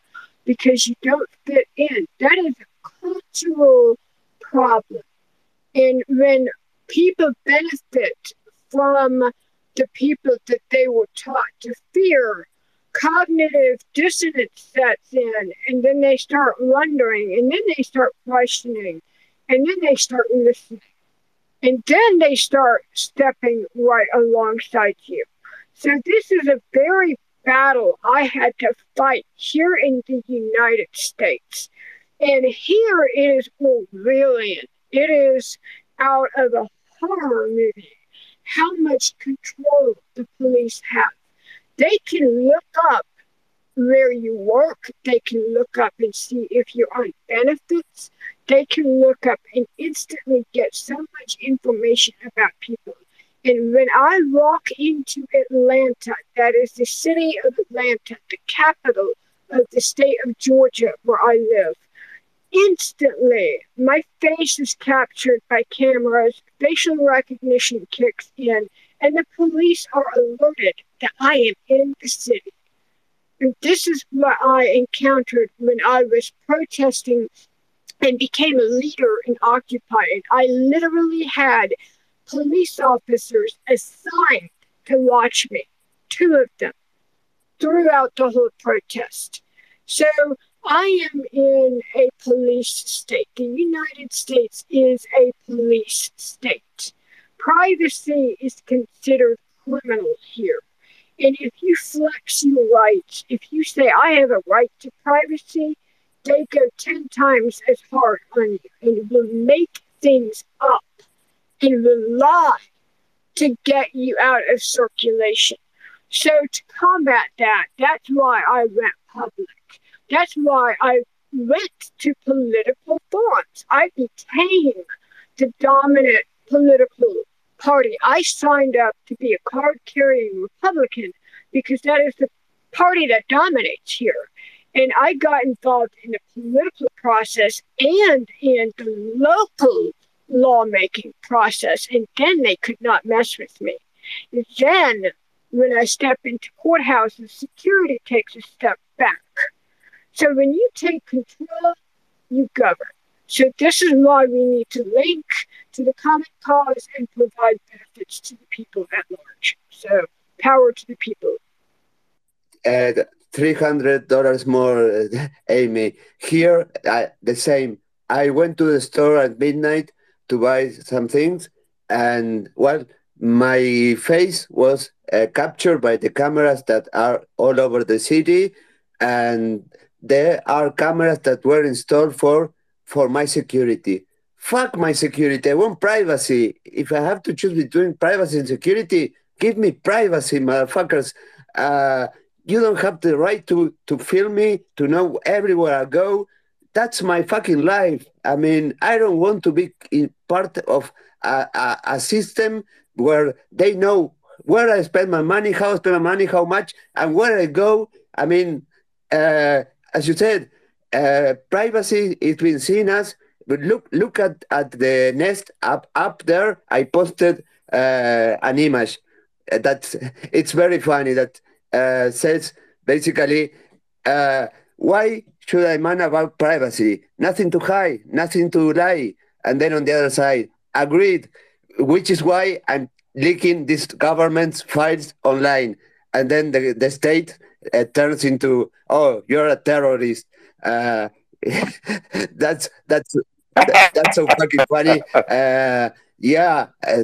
because you don't fit in, that is a cultural problem. And when people benefit from the people that they were taught to fear, cognitive dissonance sets in, and then they start wondering, and then they start questioning, and then they start listening. And then they start stepping right alongside you. So this is a very battle I had to fight here in the United States. And here it is. It is out of a horror movie how much control the police have. They can look up where you work, they can look up and see if you're on benefits, they can look up and instantly get so much information about people. And when I walk into Atlanta, that is the city of Atlanta, the capital of the state of Georgia where I live, instantly my face is captured by cameras, facial recognition kicks in, and the police are alerted that I am in the city. This is what I encountered when I was protesting and became a leader in Occupy. And I literally had police officers assigned to watch me, two of them, throughout the whole protest. So I am in a police state. The United States is a police state. Privacy is considered criminal here. And if you flex your rights, if you say, I have a right to privacy, they go 10 times as hard on you and will make things up and will lie to get you out of circulation. So, to combat that, that's why I went public. That's why I went to political forums. I became the dominant political party. I signed up to be a card carrying Republican because that is the party that dominates here. And I got involved in the political process and in the local lawmaking process. And then they could not mess with me. And then when I step into courthouses, security takes a step back. So when you take control, you govern. So this is why we need to link to the common cause and provide benefits to the people at large. So power to the people. Uh, three hundred dollars more, Amy. Here, uh, the same. I went to the store at midnight to buy some things, and well, my face was uh, captured by the cameras that are all over the city, and there are cameras that were installed for for my security. Fuck my security. I want privacy. If I have to choose between privacy and security, give me privacy, motherfuckers. Uh, you don't have the right to to film me, to know everywhere I go. That's my fucking life. I mean, I don't want to be part of a, a, a system where they know where I spend my money, how I spend my money, how much, and where I go. I mean, uh, as you said, uh, privacy is being seen as. But look, look at, at the nest up up there. I posted uh, an image that it's very funny that uh, says basically, uh, why should I mind about privacy? Nothing to hide, nothing to lie. And then on the other side, agreed, which is why I'm leaking these government's files online, and then the the state uh, turns into oh you're a terrorist. Uh, that's that's that's so fucking funny. Uh, yeah, uh,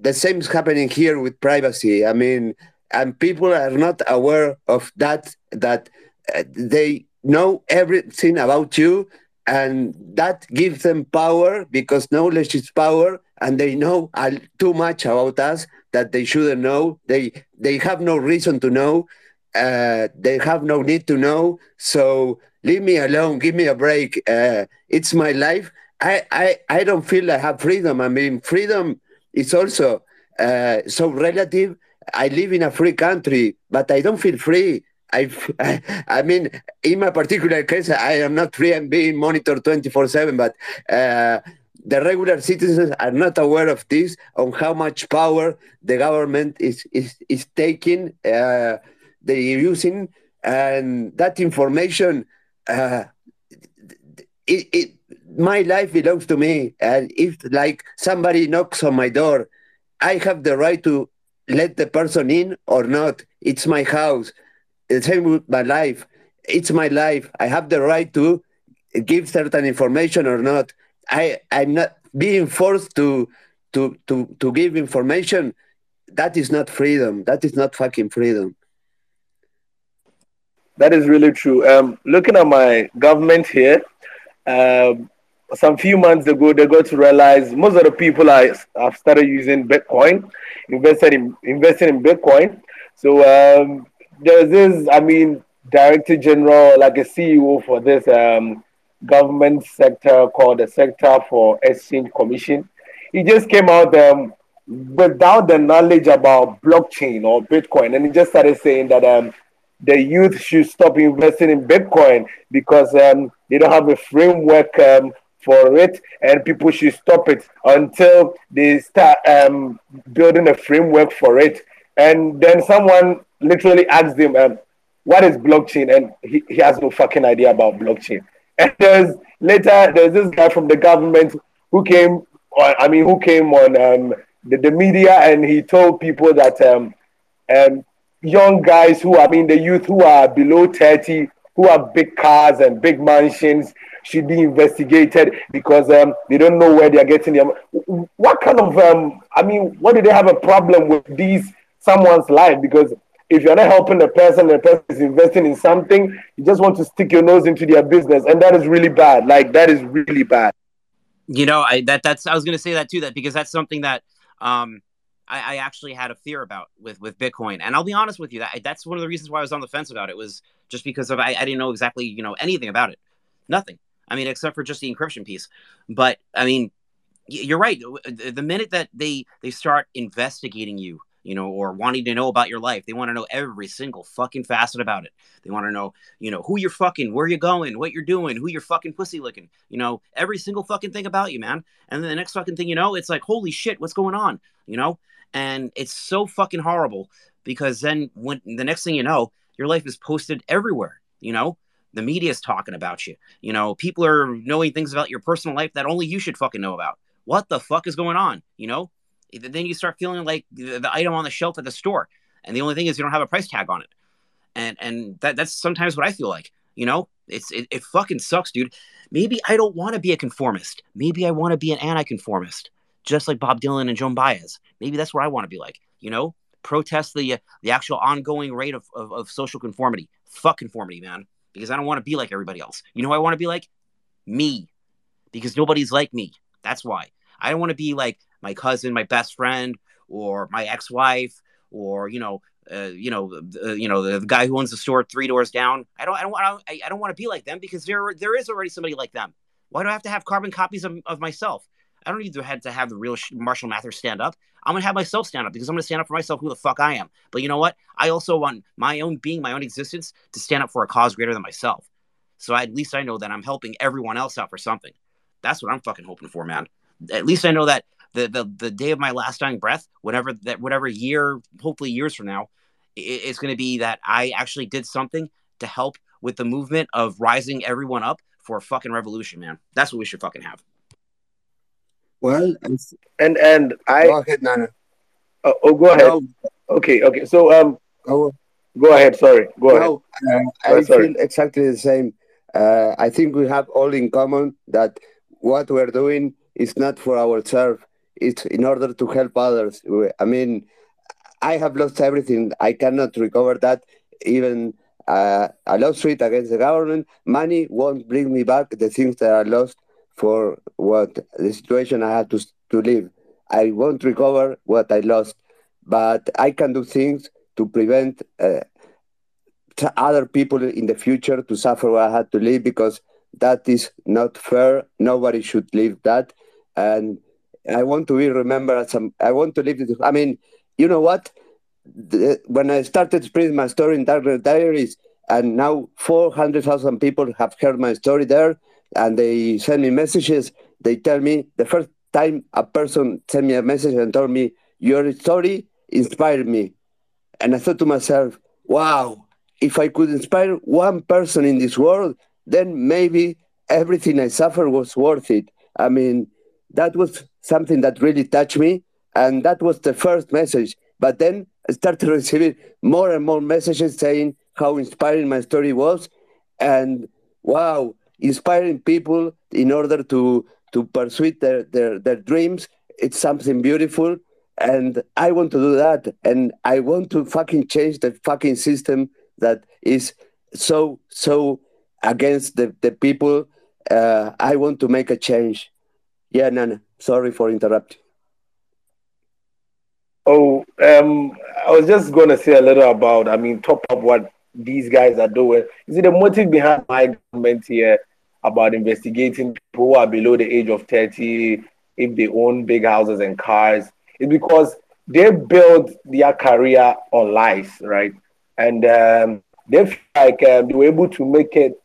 the same is happening here with privacy. I mean, and people are not aware of that. That uh, they know everything about you, and that gives them power because knowledge is power, and they know too much about us that they shouldn't know. They they have no reason to know. Uh, they have no need to know. So leave me alone. Give me a break. Uh, it's my life. I, I I don't feel I have freedom. I mean, freedom is also uh, so relative. I live in a free country, but I don't feel free. I, I mean, in my particular case, I am not free. I'm being monitored 24 7, but uh, the regular citizens are not aware of this, on how much power the government is, is, is taking, uh, they're using, and that information, uh, it, it, my life belongs to me. And if, like, somebody knocks on my door, I have the right to let the person in or not. It's my house. The same with my life. It's my life. I have the right to give certain information or not. I I'm not being forced to to to to give information. That is not freedom. That is not fucking freedom. That is really true. Um, looking at my government here, um, some few months ago, they got to realize most of the people are, have started using Bitcoin, invested in investing in Bitcoin. So um, there's this, I mean, director general, like a CEO for this um, government sector called the Securities and Exchange Commission. He just came out um, without the knowledge about blockchain or Bitcoin, and he just started saying that um, the youth should stop investing in Bitcoin because um, they don't have a framework um, for it and people should stop it until they start um, building a framework for it. And then someone literally asked him, um, what is blockchain? And he, he has no fucking idea about blockchain. And there's later, there's this guy from the government who came, on, I mean, who came on um, the, the media and he told people that um, um, young guys who, I mean, the youth who are below 30, who have big cars and big mansions, should be investigated because um, they don't know where they are getting them. What kind of, um, I mean, what do they have a problem with these someone's life? Because if you're not helping the person, the person is investing in something, you just want to stick your nose into their business, and that is really bad. Like that is really bad. You know, I that that's I was going to say that too. That because that's something that um, I, I, actually had a fear about with with Bitcoin, and I'll be honest with you, that that's one of the reasons why I was on the fence about it was just because of I, I didn't know exactly you know anything about it, nothing. I mean, except for just the encryption piece. But I mean, you're right. The minute that they they start investigating you, you know, or wanting to know about your life, they want to know every single fucking facet about it. They want to know, you know, who you're fucking, where you're going, what you're doing, who you're fucking pussy licking, you know, every single fucking thing about you, man. And then the next fucking thing you know, it's like, holy shit, what's going on, you know? And it's so fucking horrible because then when the next thing you know, your life is posted everywhere, you know? The media is talking about you. You know, people are knowing things about your personal life that only you should fucking know about. What the fuck is going on? You know, then you start feeling like the, item on the shelf at the store, and the only thing is you don't have a price tag on it. And and that that's sometimes what I feel like. You know, it's it, it fucking sucks, dude. Maybe I don't want to be a conformist. Maybe I want to be an anti-conformist, just like Bob Dylan and Joan Baez. Maybe that's what I want to be like. You know, protest the the actual ongoing rate of, of, of social conformity. Fuck conformity, man because I don't want to be like everybody else. You know I want to be like? Me. Because nobody's like me. That's why. I don't want to be like my cousin, my best friend, or my ex-wife, or you know, uh, you know, uh, you know, the, the, guy who owns the store three doors down. I don't, I don't want, I, I don't want to be like them because there, there is already somebody like them. Why do I have to have carbon copies of, of myself? I don't need to have to have the real Marshall Mathers stand up. I'm gonna have myself stand up because I'm gonna stand up for myself, who the fuck I am. But you know what? I also want my own being, my own existence, to stand up for a cause greater than myself. So at least I know that I'm helping everyone else out for something. That's what I'm fucking hoping for, man. At least I know that the the, the day of my last dying breath, whatever that whatever year, hopefully years from now, it, it's gonna be that I actually did something to help with the movement of rising everyone up for a fucking revolution, man. That's what we should fucking have. Well, and and I go ahead, Nana. Uh, oh, go ahead. No. Okay, okay. So um, oh. go ahead. Sorry, go no, ahead. Uh, I feel exactly the same. Uh, I think we have all in common that what we're doing is not for ourselves. It's in order to help others. I mean, I have lost everything. I cannot recover that. Even uh, a lawsuit against the government, money won't bring me back the things that I lost for what the situation I had to to live. I won't recover what I lost, but I can do things to prevent uh, other people in the future to suffer what I had to live because that is not fair. Nobody should live that, and I want to be remembered as some. I want to live. This, I mean, you know what? The, when I started spreading my story in Darknet Diaries, and now 400,000 people have heard my story there, and they send me messages. They tell me the first time a person sent me a message and told me, Your story inspired me. And I thought to myself, wow, if I could inspire one person in this world, then maybe everything I suffered was worth it. I mean, that was something that really touched me. And that was the first message. But then I started receiving more and more messages saying how inspiring my story was. And wow, inspiring people in order to to pursue their, their, their dreams. It's something beautiful. And I want to do that. And I want to fucking change the fucking system that is so, so against the, the people. Uh, I want to make a change. Yeah, Nana, sorry for interrupting. Oh, um, I was just going to say a little about, I mean, top up what these guys are doing. You see, the motive behind my government here about investigating people who are below the age of 30 if they own big houses and cars is because they build their career on lies, right? And um, they feel like um, they were able to make it,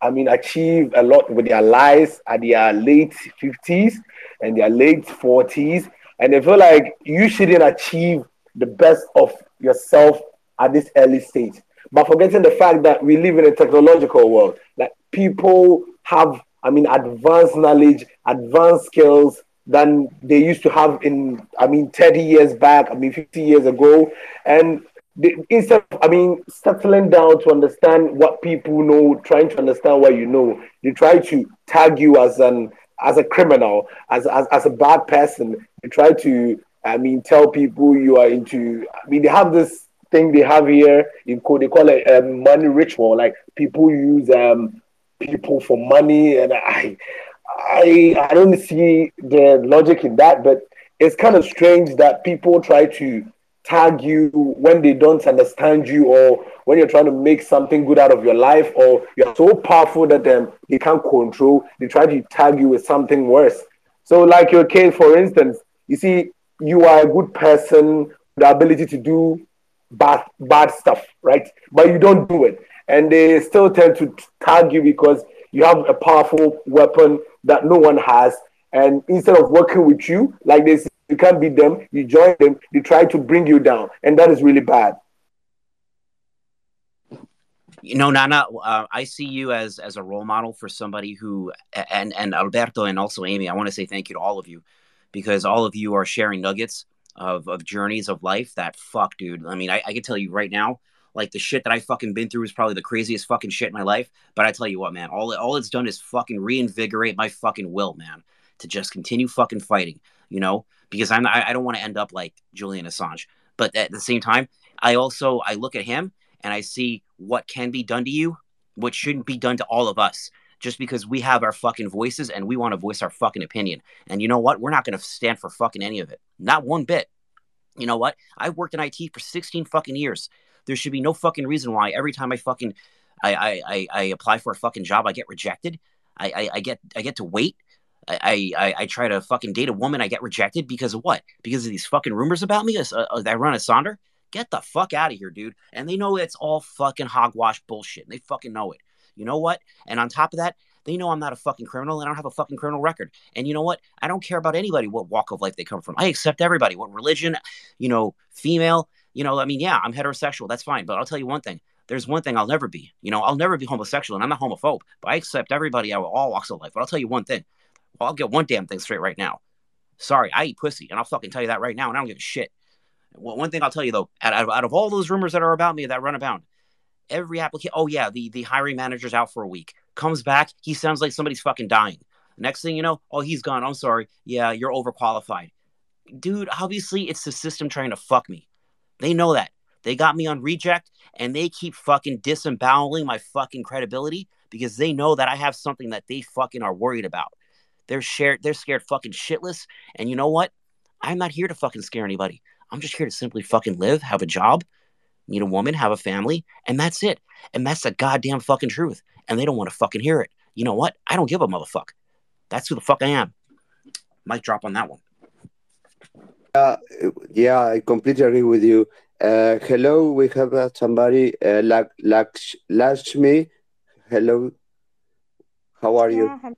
I mean, achieve a lot with their lives at their late 50s and their late 40s. And they feel like you shouldn't achieve the best of yourself at this early stage. But forgetting the fact that we live in a technological world, like people have, I mean, advanced knowledge, advanced skills than they used to have in, I mean, 30 years back, I mean, 50 years ago. And they, instead of, I mean, settling down to understand what people know, trying to understand what you know, they try to tag you as an as a criminal, as, as, as a bad person. They try to, I mean, tell people you are into, I mean, they have this thing they have here in code, they call it um, money ritual. Like people use um, people for money, and I, I, I don't see the logic in that. But it's kind of strange that people try to tag you when they don't understand you, or when you're trying to make something good out of your life, or you're so powerful that them they can't control. They try to tag you with something worse. So, like your case, for instance, you see, you are a good person, the ability to do bad bad stuff, right? But you don't do it and they still tend to tag you because you have a powerful weapon that no one has. And instead of working with you, like this, you can't beat them, you join them, they try to bring you down. And that is really bad. You know, Nana, uh, I see you as as a role model for somebody who, and and Alberto and also Amy. I want to say thank you to all of you, because all of you are sharing nuggets of of journeys of life. That fuck, dude. I mean, I, I can tell you right now, like the shit that I fucking been through is probably the craziest fucking shit in my life. But I tell you what, man, all all it's done is fucking reinvigorate my fucking will, man, to just continue fucking fighting. You know, because I'm I, I don't want to end up like Julian Assange. But at the same time, I also I look at him and I see what can be done to you, what shouldn't be done to all of us just because we have our fucking voices and we want to voice our fucking opinion. And you know what? We're not going to stand for fucking any of it. Not one bit. You know what? I worked in IT for 16 fucking years. There should be no fucking reason why every time I fucking I I, I, apply for a fucking job, I get rejected. I, I, I get I get to wait. I, I, I try to fucking date a woman, I get rejected because of what? Because of these fucking rumors about me uh, uh, that I run a Sonder? Get the fuck out of here, dude. And they know it's all fucking hogwash bullshit. They fucking know it. You know what? And on top of that, they know I'm not a fucking criminal and I don't have a fucking criminal record. And you know what? I don't care about anybody what walk of life they come from. I accept everybody, what religion, you know, female, you know, I mean, yeah, I'm heterosexual. That's fine. But I'll tell you one thing. There's one thing I'll never be. You know, I'll never be homosexual, and I'm not homophobe. But I accept everybody out of all walks of life. But I'll tell you one thing. Well, I'll get one damn thing straight right now. Sorry, I eat pussy, and I'll fucking tell you that right now, and I don't give a shit. Well, one thing I'll tell you though, out, out, out of all those rumors that are about me that run about, every application, oh yeah, the the hiring manager's out for a week, comes back, he sounds like somebody's fucking dying. Next thing you know, oh he's gone. I'm sorry. Yeah, you're overqualified, dude. Obviously, it's the system trying to fuck me. They know that. They got me on reject, and they keep fucking disemboweling my fucking credibility because they know that I have something that they fucking are worried about. They're scared. They're scared fucking shitless. And you know what? I'm not here to fucking scare anybody. I'm just here to simply fucking live, have a job, meet a woman, have a family, and that's it. And that's the goddamn fucking truth. And they don't want to fucking hear it. You know what? I don't give a motherfucker. That's who the fuck I am. Mic drop on that one. Uh, yeah, I completely agree with you. Uh, hello, we have uh, somebody, uh, Laksh, Lakshmi. Hello, how are yeah, you?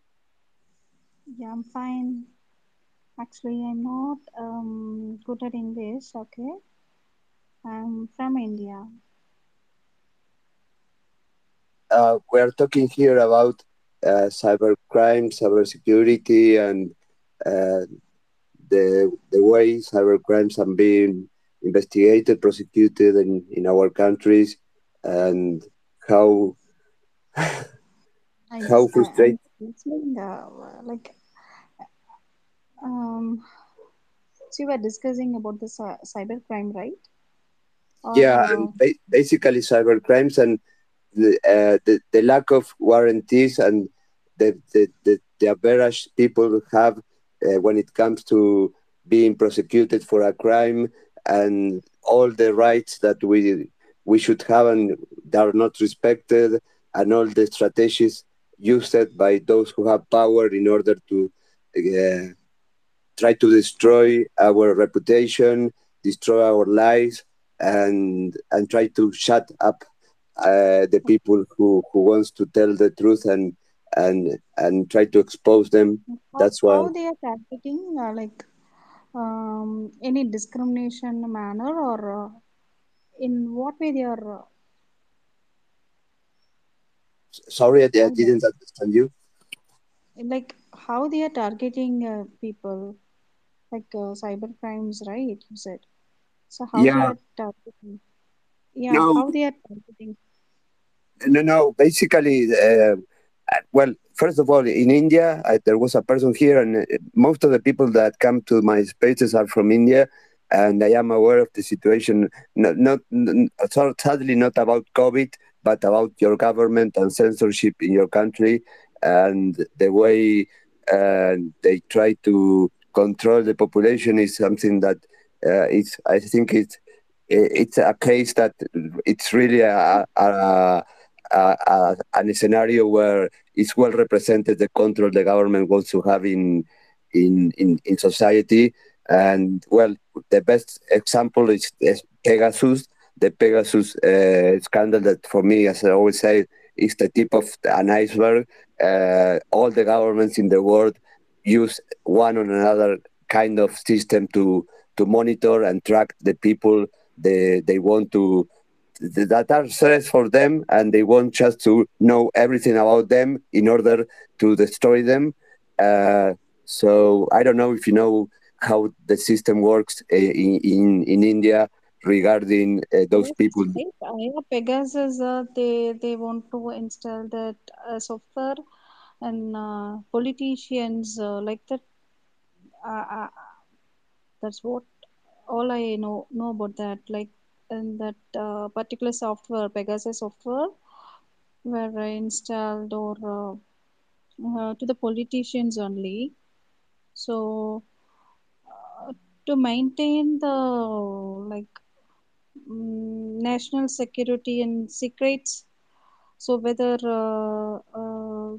Yeah, I'm fine. Actually, I'm not um, good at English, okay? I'm from India. Uh, we're talking here about uh, cybercrime, cybersecurity, and uh, the the way cybercrimes are being investigated, prosecuted in, in our countries, and how how frustrating. Uh, like um, so you were discussing about the cybercrime, right? Or, yeah, uh, basically cyber crimes and the, uh, the, the lack of warranties and the the, the, the average people have uh, when it comes to being prosecuted for a crime and all the rights that we we should have and are not respected and all the strategies used by those who have power in order to uh, try to destroy our reputation, destroy our lives, and and try to shut up uh, the people who who wants to tell the truth and and and try to expose them. How, That's why. How they are targeting, uh, like um, any discrimination manner, or uh, in what way they are? Uh, Sorry, I, I didn't understand you. Like how they are targeting uh, people like uh, cyber crimes, right? You said. So how Yeah. they are targeting? Yeah, No, how they are targeting? no, no. Basically, uh, well, first of all, in India, I, there was a person here, and uh, most of the people that come to my spaces are from India, and I am aware of the situation. Not, not, n- so- sadly, not about COVID, but about your government and censorship in your country, and the way uh, they try to control the population is something that uh, it's. I think it's it's a case that it's really a, a, a, scenario where it's well represented the control the government wants to have in in in, in society. And well the best example is, is pegasus. The pegasus uh, scandal that for me as i always say is the tip of an iceberg. Uh, all the governments in the world use one or another kind of system to to monitor and track the people they they want to that are threats for them and they want just to know everything about them in order to destroy them uh, so i don't know if you know how the system works in in, in india regarding uh, those Yes, people yeah, Pegasus, uh, they they want to install that uh, software, and uh, politicians uh, like that. Uh, uh, that's what all I know know about that. Like, and that uh, particular software, Pegasus software, were installed or uh, uh, to the politicians only. So, uh, to maintain the like mm, national security and secrets. So whether uh,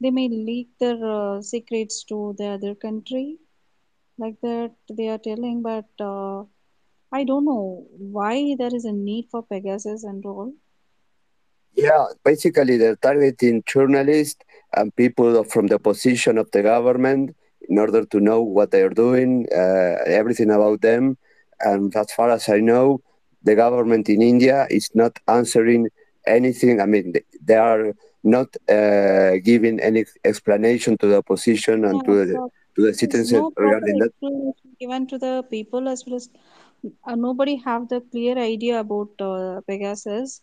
they may leak their secrets to the other country, like that they are telling, but I don't know why there is a need for Pegasus and all. Yeah, basically they're targeting journalists and people from the position of the government in order to know what they are doing, uh, everything about them. And as far as I know, the government in India is not answering anything. I mean, they are not uh, giving any explanation to the opposition and Yeah, to the, to the citizens no regarding that? Given to the people as well as uh, nobody have the clear idea about uh, Pegasus.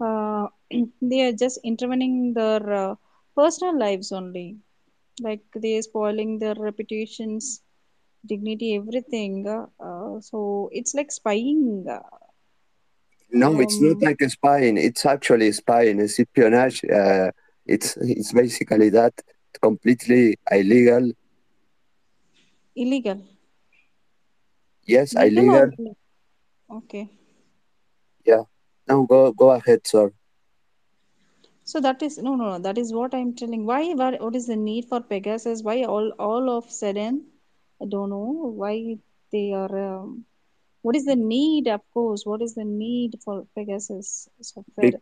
Uh, they are just intervening their uh, personal lives only, like they are spoiling their reputations, dignity, everything. Uh, so it's like spying. no, um, it's not um, like a spying. It's actually spying. It's espionage. Uh, it's it's basically that completely illegal. Illegal. Yes, illegal. Okay. Yeah. Now go go ahead, sir. So that is no, no, no. That is what I'm telling. Why? What, what is the need for Pegasus? Why all all of sudden? I don't know why they are. Um, what is the need? Of course, what is the need for Pegasus software?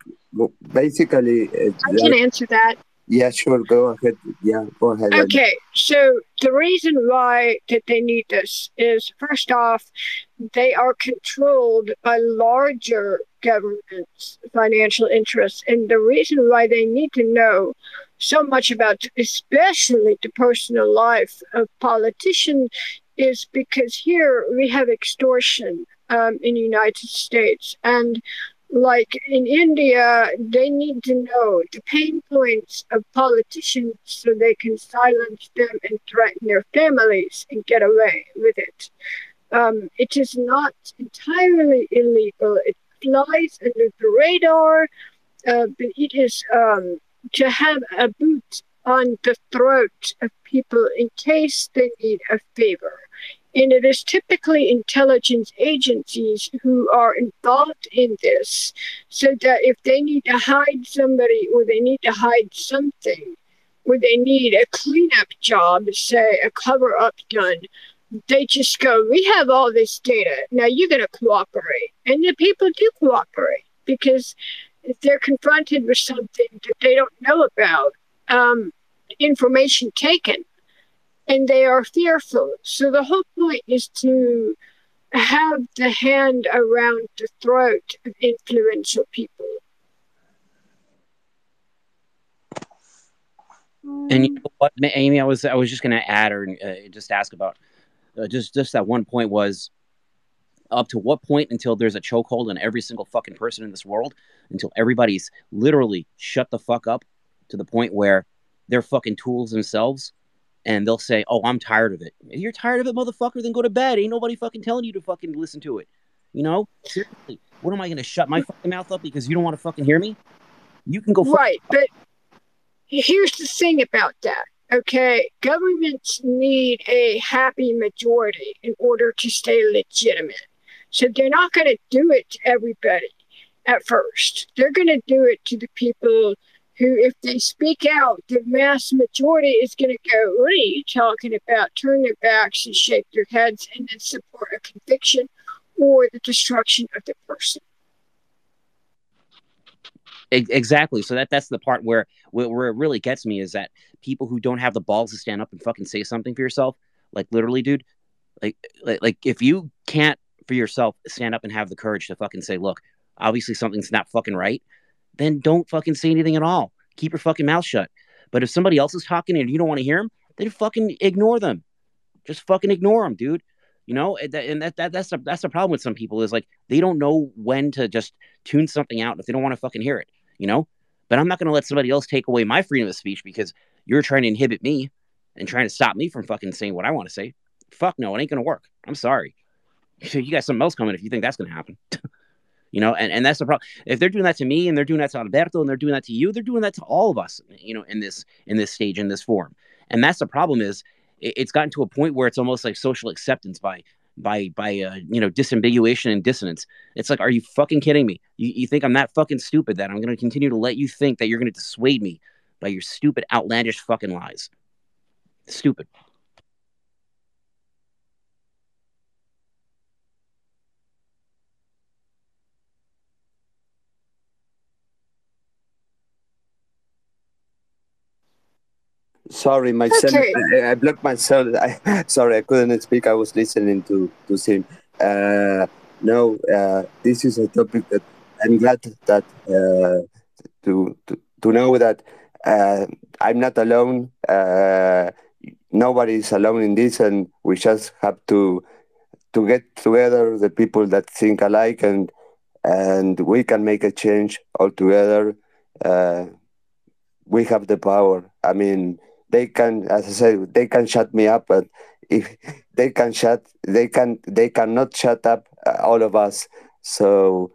Basically, I can answer that. Yeah, sure. Go ahead. Yeah, go ahead. Okay, so the reason why that they need this is first off, they are controlled by larger governments' financial interests, and the reason why they need to know so much about, especially the personal life of politicians, is because here we have extortion um, in the United States, and like in India, they need to know the pain points of politicians so they can silence them and threaten their families and get away with it. Um, it is not entirely illegal. It flies under the radar, uh, but it is um, to have a boot on the throat of people in case they need a favor. And it is typically intelligence agencies who are involved in this, so that if they need to hide somebody or they need to hide something, or they need a cleanup job, say a cover up done, they just go, We have all this data. Now you're going to cooperate. And the people do cooperate because if they're confronted with something that they don't know about, um, information taken and they are fearful. So the whole point is to have the hand around the throat of influential people. And you know what, Amy, I was I was just going to add or uh, just ask about uh, just just that one point was up to what point until there's a chokehold on every single fucking person in this world until everybody's literally shut the fuck up to the point where they're fucking tools themselves and they'll say, "Oh, I'm tired of it." If you're tired of it, motherfucker, then go to bed. Ain't nobody fucking telling you to fucking listen to it. You know, seriously, what am I to shut my fucking mouth up because you don't want to fucking hear me? You can go right, but here's the thing about that. Okay, governments need a happy majority in order to stay legitimate. So they're not going to do it to everybody at first. They're going to do it to the people who, if they speak out, the mass majority is going to go, What are you talking about? Turn their backs and shake their heads and then support a conviction or the destruction of the person. Exactly. So that that's the part where where it really gets me is that people who don't have the balls to stand up and fucking say something for yourself, like literally, dude, like like, like if you can't for yourself stand up and have the courage to fucking say, look, obviously something's not fucking right, then don't fucking say anything at all. Keep your fucking mouth shut. But if somebody else is talking and you don't want to hear them, then fucking ignore them. Just fucking ignore them, dude. You know, and that, that that's the that's the problem with some people is like they don't know when to just tune something out if they don't want to fucking hear it. You know, but I'm not going to let somebody else take away my freedom of speech because you're trying to inhibit me and trying to stop me from fucking saying what I want to say. Fuck no, it ain't going to work. I'm sorry. You got something else coming if you think that's going to happen. you know and, and that's the problem if they're doing that to me and they're doing that to alberto and they're doing that to you they're doing that to all of us you know in this in this stage in this form. And that's the problem is it, it's gotten to a point where it's almost like social acceptance by by by uh, you know disambiguation and dissonance. It's like are you fucking kidding me? You, you think i'm that fucking stupid that i'm going to continue to let you think that you're going to dissuade me by your stupid outlandish fucking lies. Stupid Sorry, myself. Okay. I, I, blocked myself. I, sorry, I couldn't speak. I was listening to to Sim. Uh, no, uh, this is a topic that I'm glad that uh, to, to to know that uh, I'm not alone uh, nobody is alone in this, and we just have to to get together the people that think alike, and and we can make a change all together. Uh, we have the power. I mean, they can, as I said, they can shut me up, but if they can shut, they can, they cannot shut up uh, all of us. So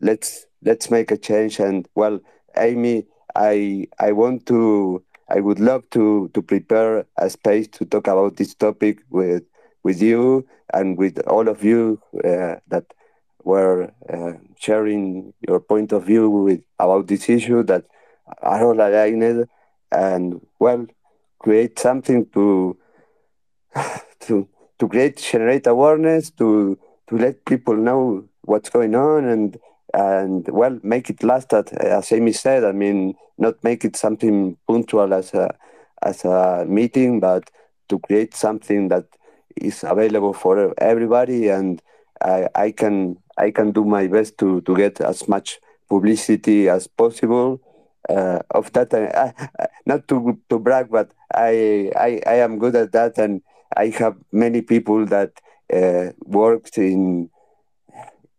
let's let's make a change. And well, Amy, I I want to, I would love to to prepare a space to talk about this topic with with you and with all of you uh, that were uh, sharing your point of view with about this issue that are all aligned and well create something to to to create generate awareness to to let people know what's going on and and well make it last at, as amy said. I mean not make it something punctual as a as a meeting but to create something that is available for everybody. And i i can i can do my best to to get as much publicity as possible uh, of that. Uh, not to to brag, but I, I I am good at that, and I have many people that uh, works in.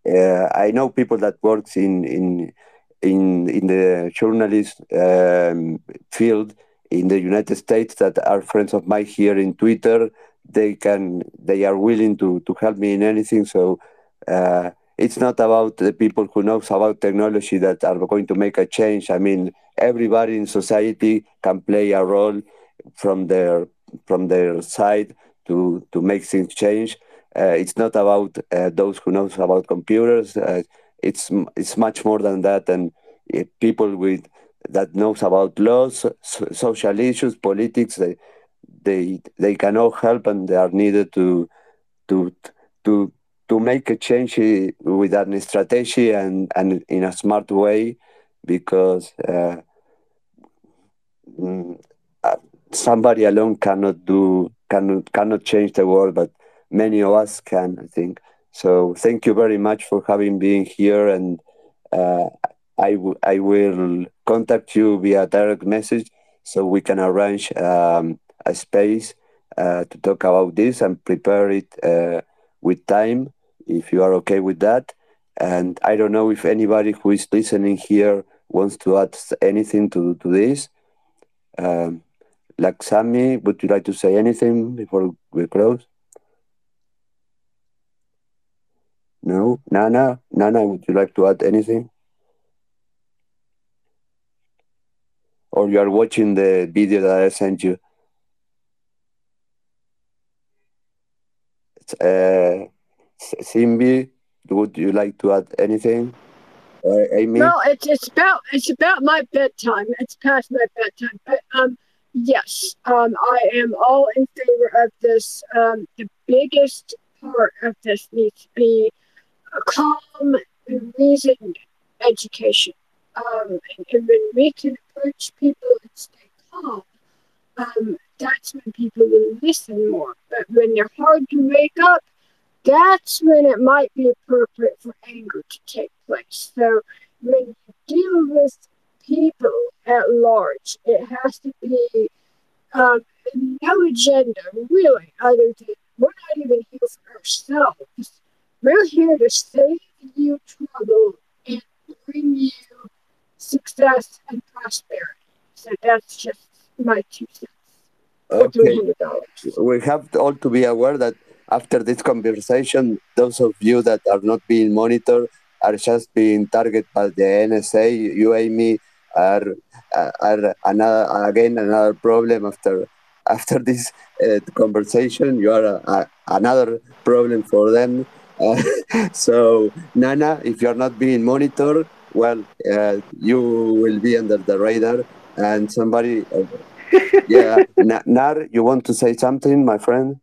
Uh, I know people that works in in in in the journalist um, field in the United States that are friends of mine here in Twitter. They can they are willing to to help me in anything. So uh, it's not about the people who knows about technology that are going to make a change. I mean, everybody in society can play a role from their from their side to to make things change. Uh, it's not about uh, those who knows about computers. Uh, it's it's much more than that, and uh, people with that knows about laws, so, social issues, politics. They they they can all help, and they are needed to to to to make a change with a strategy and, and in a smart way because uh, mm, uh, somebody alone cannot do cannot cannot change the world but many of us can i think. So thank you very much for having been here and uh, I, w- I will contact you via direct message so we can arrange um, a space uh, to talk about this and prepare it uh, with time if you are okay with that. And I don't know if anybody who is listening here wants to add anything to, to this. Um, Sammy, would you like to say anything before we close? No? Nana? Nana, would you like to add anything? Or you are watching the video that I sent you? It's, Uh, Simbi, would you like to add anything? Uh, Amy? No, it's it's about it's about my bedtime. It's past my bedtime, but um, yes, um, I am all in favor of this. Um, the biggest part of this needs to be a calm, reasoned education. Um, and, and when we can approach people and stay calm, um, that's when people will listen more. But when they're hard to wake up, that's when it might be appropriate for anger to take place. So when you deal with people at large, it has to be um, no agenda, really, other than we're not even here for ourselves. We're here to save you trouble and bring you success and prosperity. So that's just my two cents. Okay. We have all to be aware that after this conversation, those of you that are not being monitored are just being targeted by the NSA. You, Amy, are are another again another problem after after this uh, conversation. You are a, a, another problem for them. Uh, so, Nana, if you are not being monitored, well, uh, you will be under the radar. And somebody, uh, yeah, Nar, you want to say something, my friend?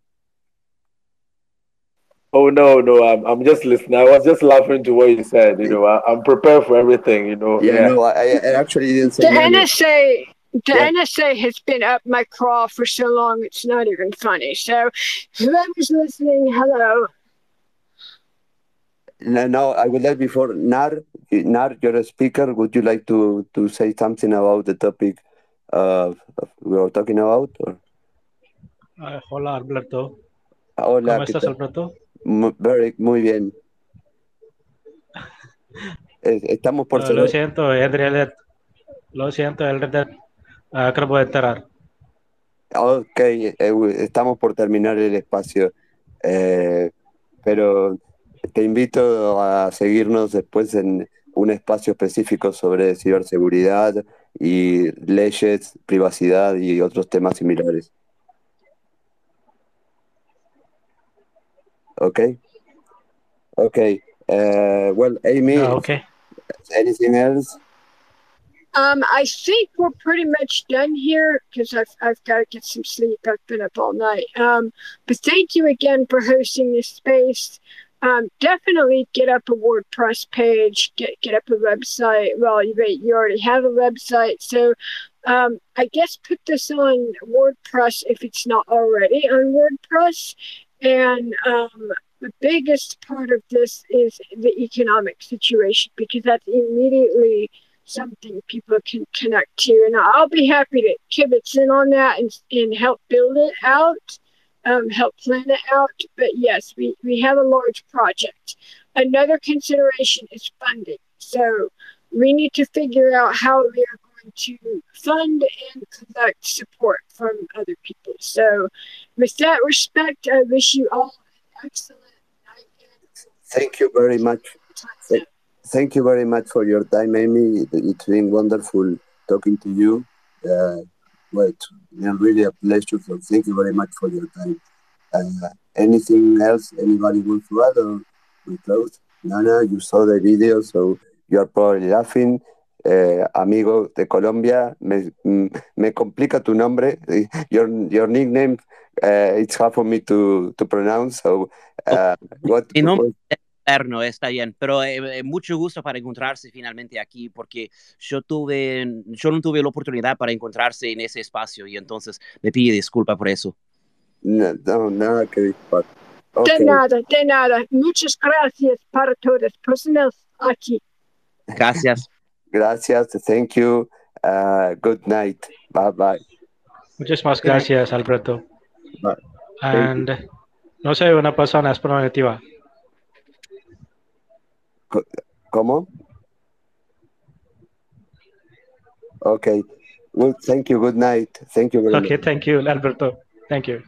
Oh no, no, I'm I'm just listening. I was just laughing to what you said. You know, I, am prepared for everything. You know. Yeah, yeah. no, I, I, actually didn't say. The NSA, the yeah. NSA has been up my craw for so long, it's not even funny. So, whoever's listening, hello. No, no, I would like before Nar, Nar, you're a speaker. Would you like to to say something about the topic uh, we are talking about? Or? Uh, hola, Alberto. Hola, ¿Cómo estás. Alberto? Very- muy bien. Estamos por lo saber. siento, en realidad, lo siento, uh, acabo de enterar. Ok, eh, estamos por terminar el espacio, eh, pero te invito a seguirnos después en un espacio específico sobre ciberseguridad y leyes, privacidad y otros temas similares. Ok, ok. Uh, well, Amy, Ah, okay. anything else? Um, I think we're pretty much done here because I've I've got to get some sleep. I've been up all night. Um, but thank you again for hosting this space. Um, definitely get up a WordPress page. Get get up a website. Well, you you already have a website, so um, I guess put this on WordPress if it's not already on WordPress. And um, the biggest part of this is the economic situation because that's immediately something people can connect to. And I'll be happy to kibitz in on that and, and help build it out, um, help plan it out. But yes, we, we have a large project. Another consideration is funding. So we need to figure out how we are to fund and collect support from other people. So with that respect, I wish you all an excellent night. Thank you very much. Th- Thank you very much for your time, Amy. It's been wonderful talking to you. Uh, well, it's been really a pleasure. So thank you very much for your time. Uh, anything else anybody wants to add or we close? Nana, you saw the video, so you are probably laughing. Eh, amigo de Colombia, me, mm, me complica tu nombre. Your, your nickname, uh, it's hard for me to, to pronounce. So, uh, what, Mi nombre what- es Eterno, está bien, pero eh, eh, mucho gusto para encontrarse finalmente aquí, porque yo tuve, yo no tuve la oportunidad para encontrarse en ese espacio y entonces me pide disculpa por eso. No, no, nada que disculpar. De nada, de nada. Muchas gracias para todas personas aquí. Gracias. Gracias. Thank you. Uh, good night. Bye bye. Muchísimas gracias, Alberto. Bye. And no soy una persona explorativa. ¿Cómo? Okay. Well, thank you. Good night. Thank you very much. Okay, thank you, Alberto. Thank you.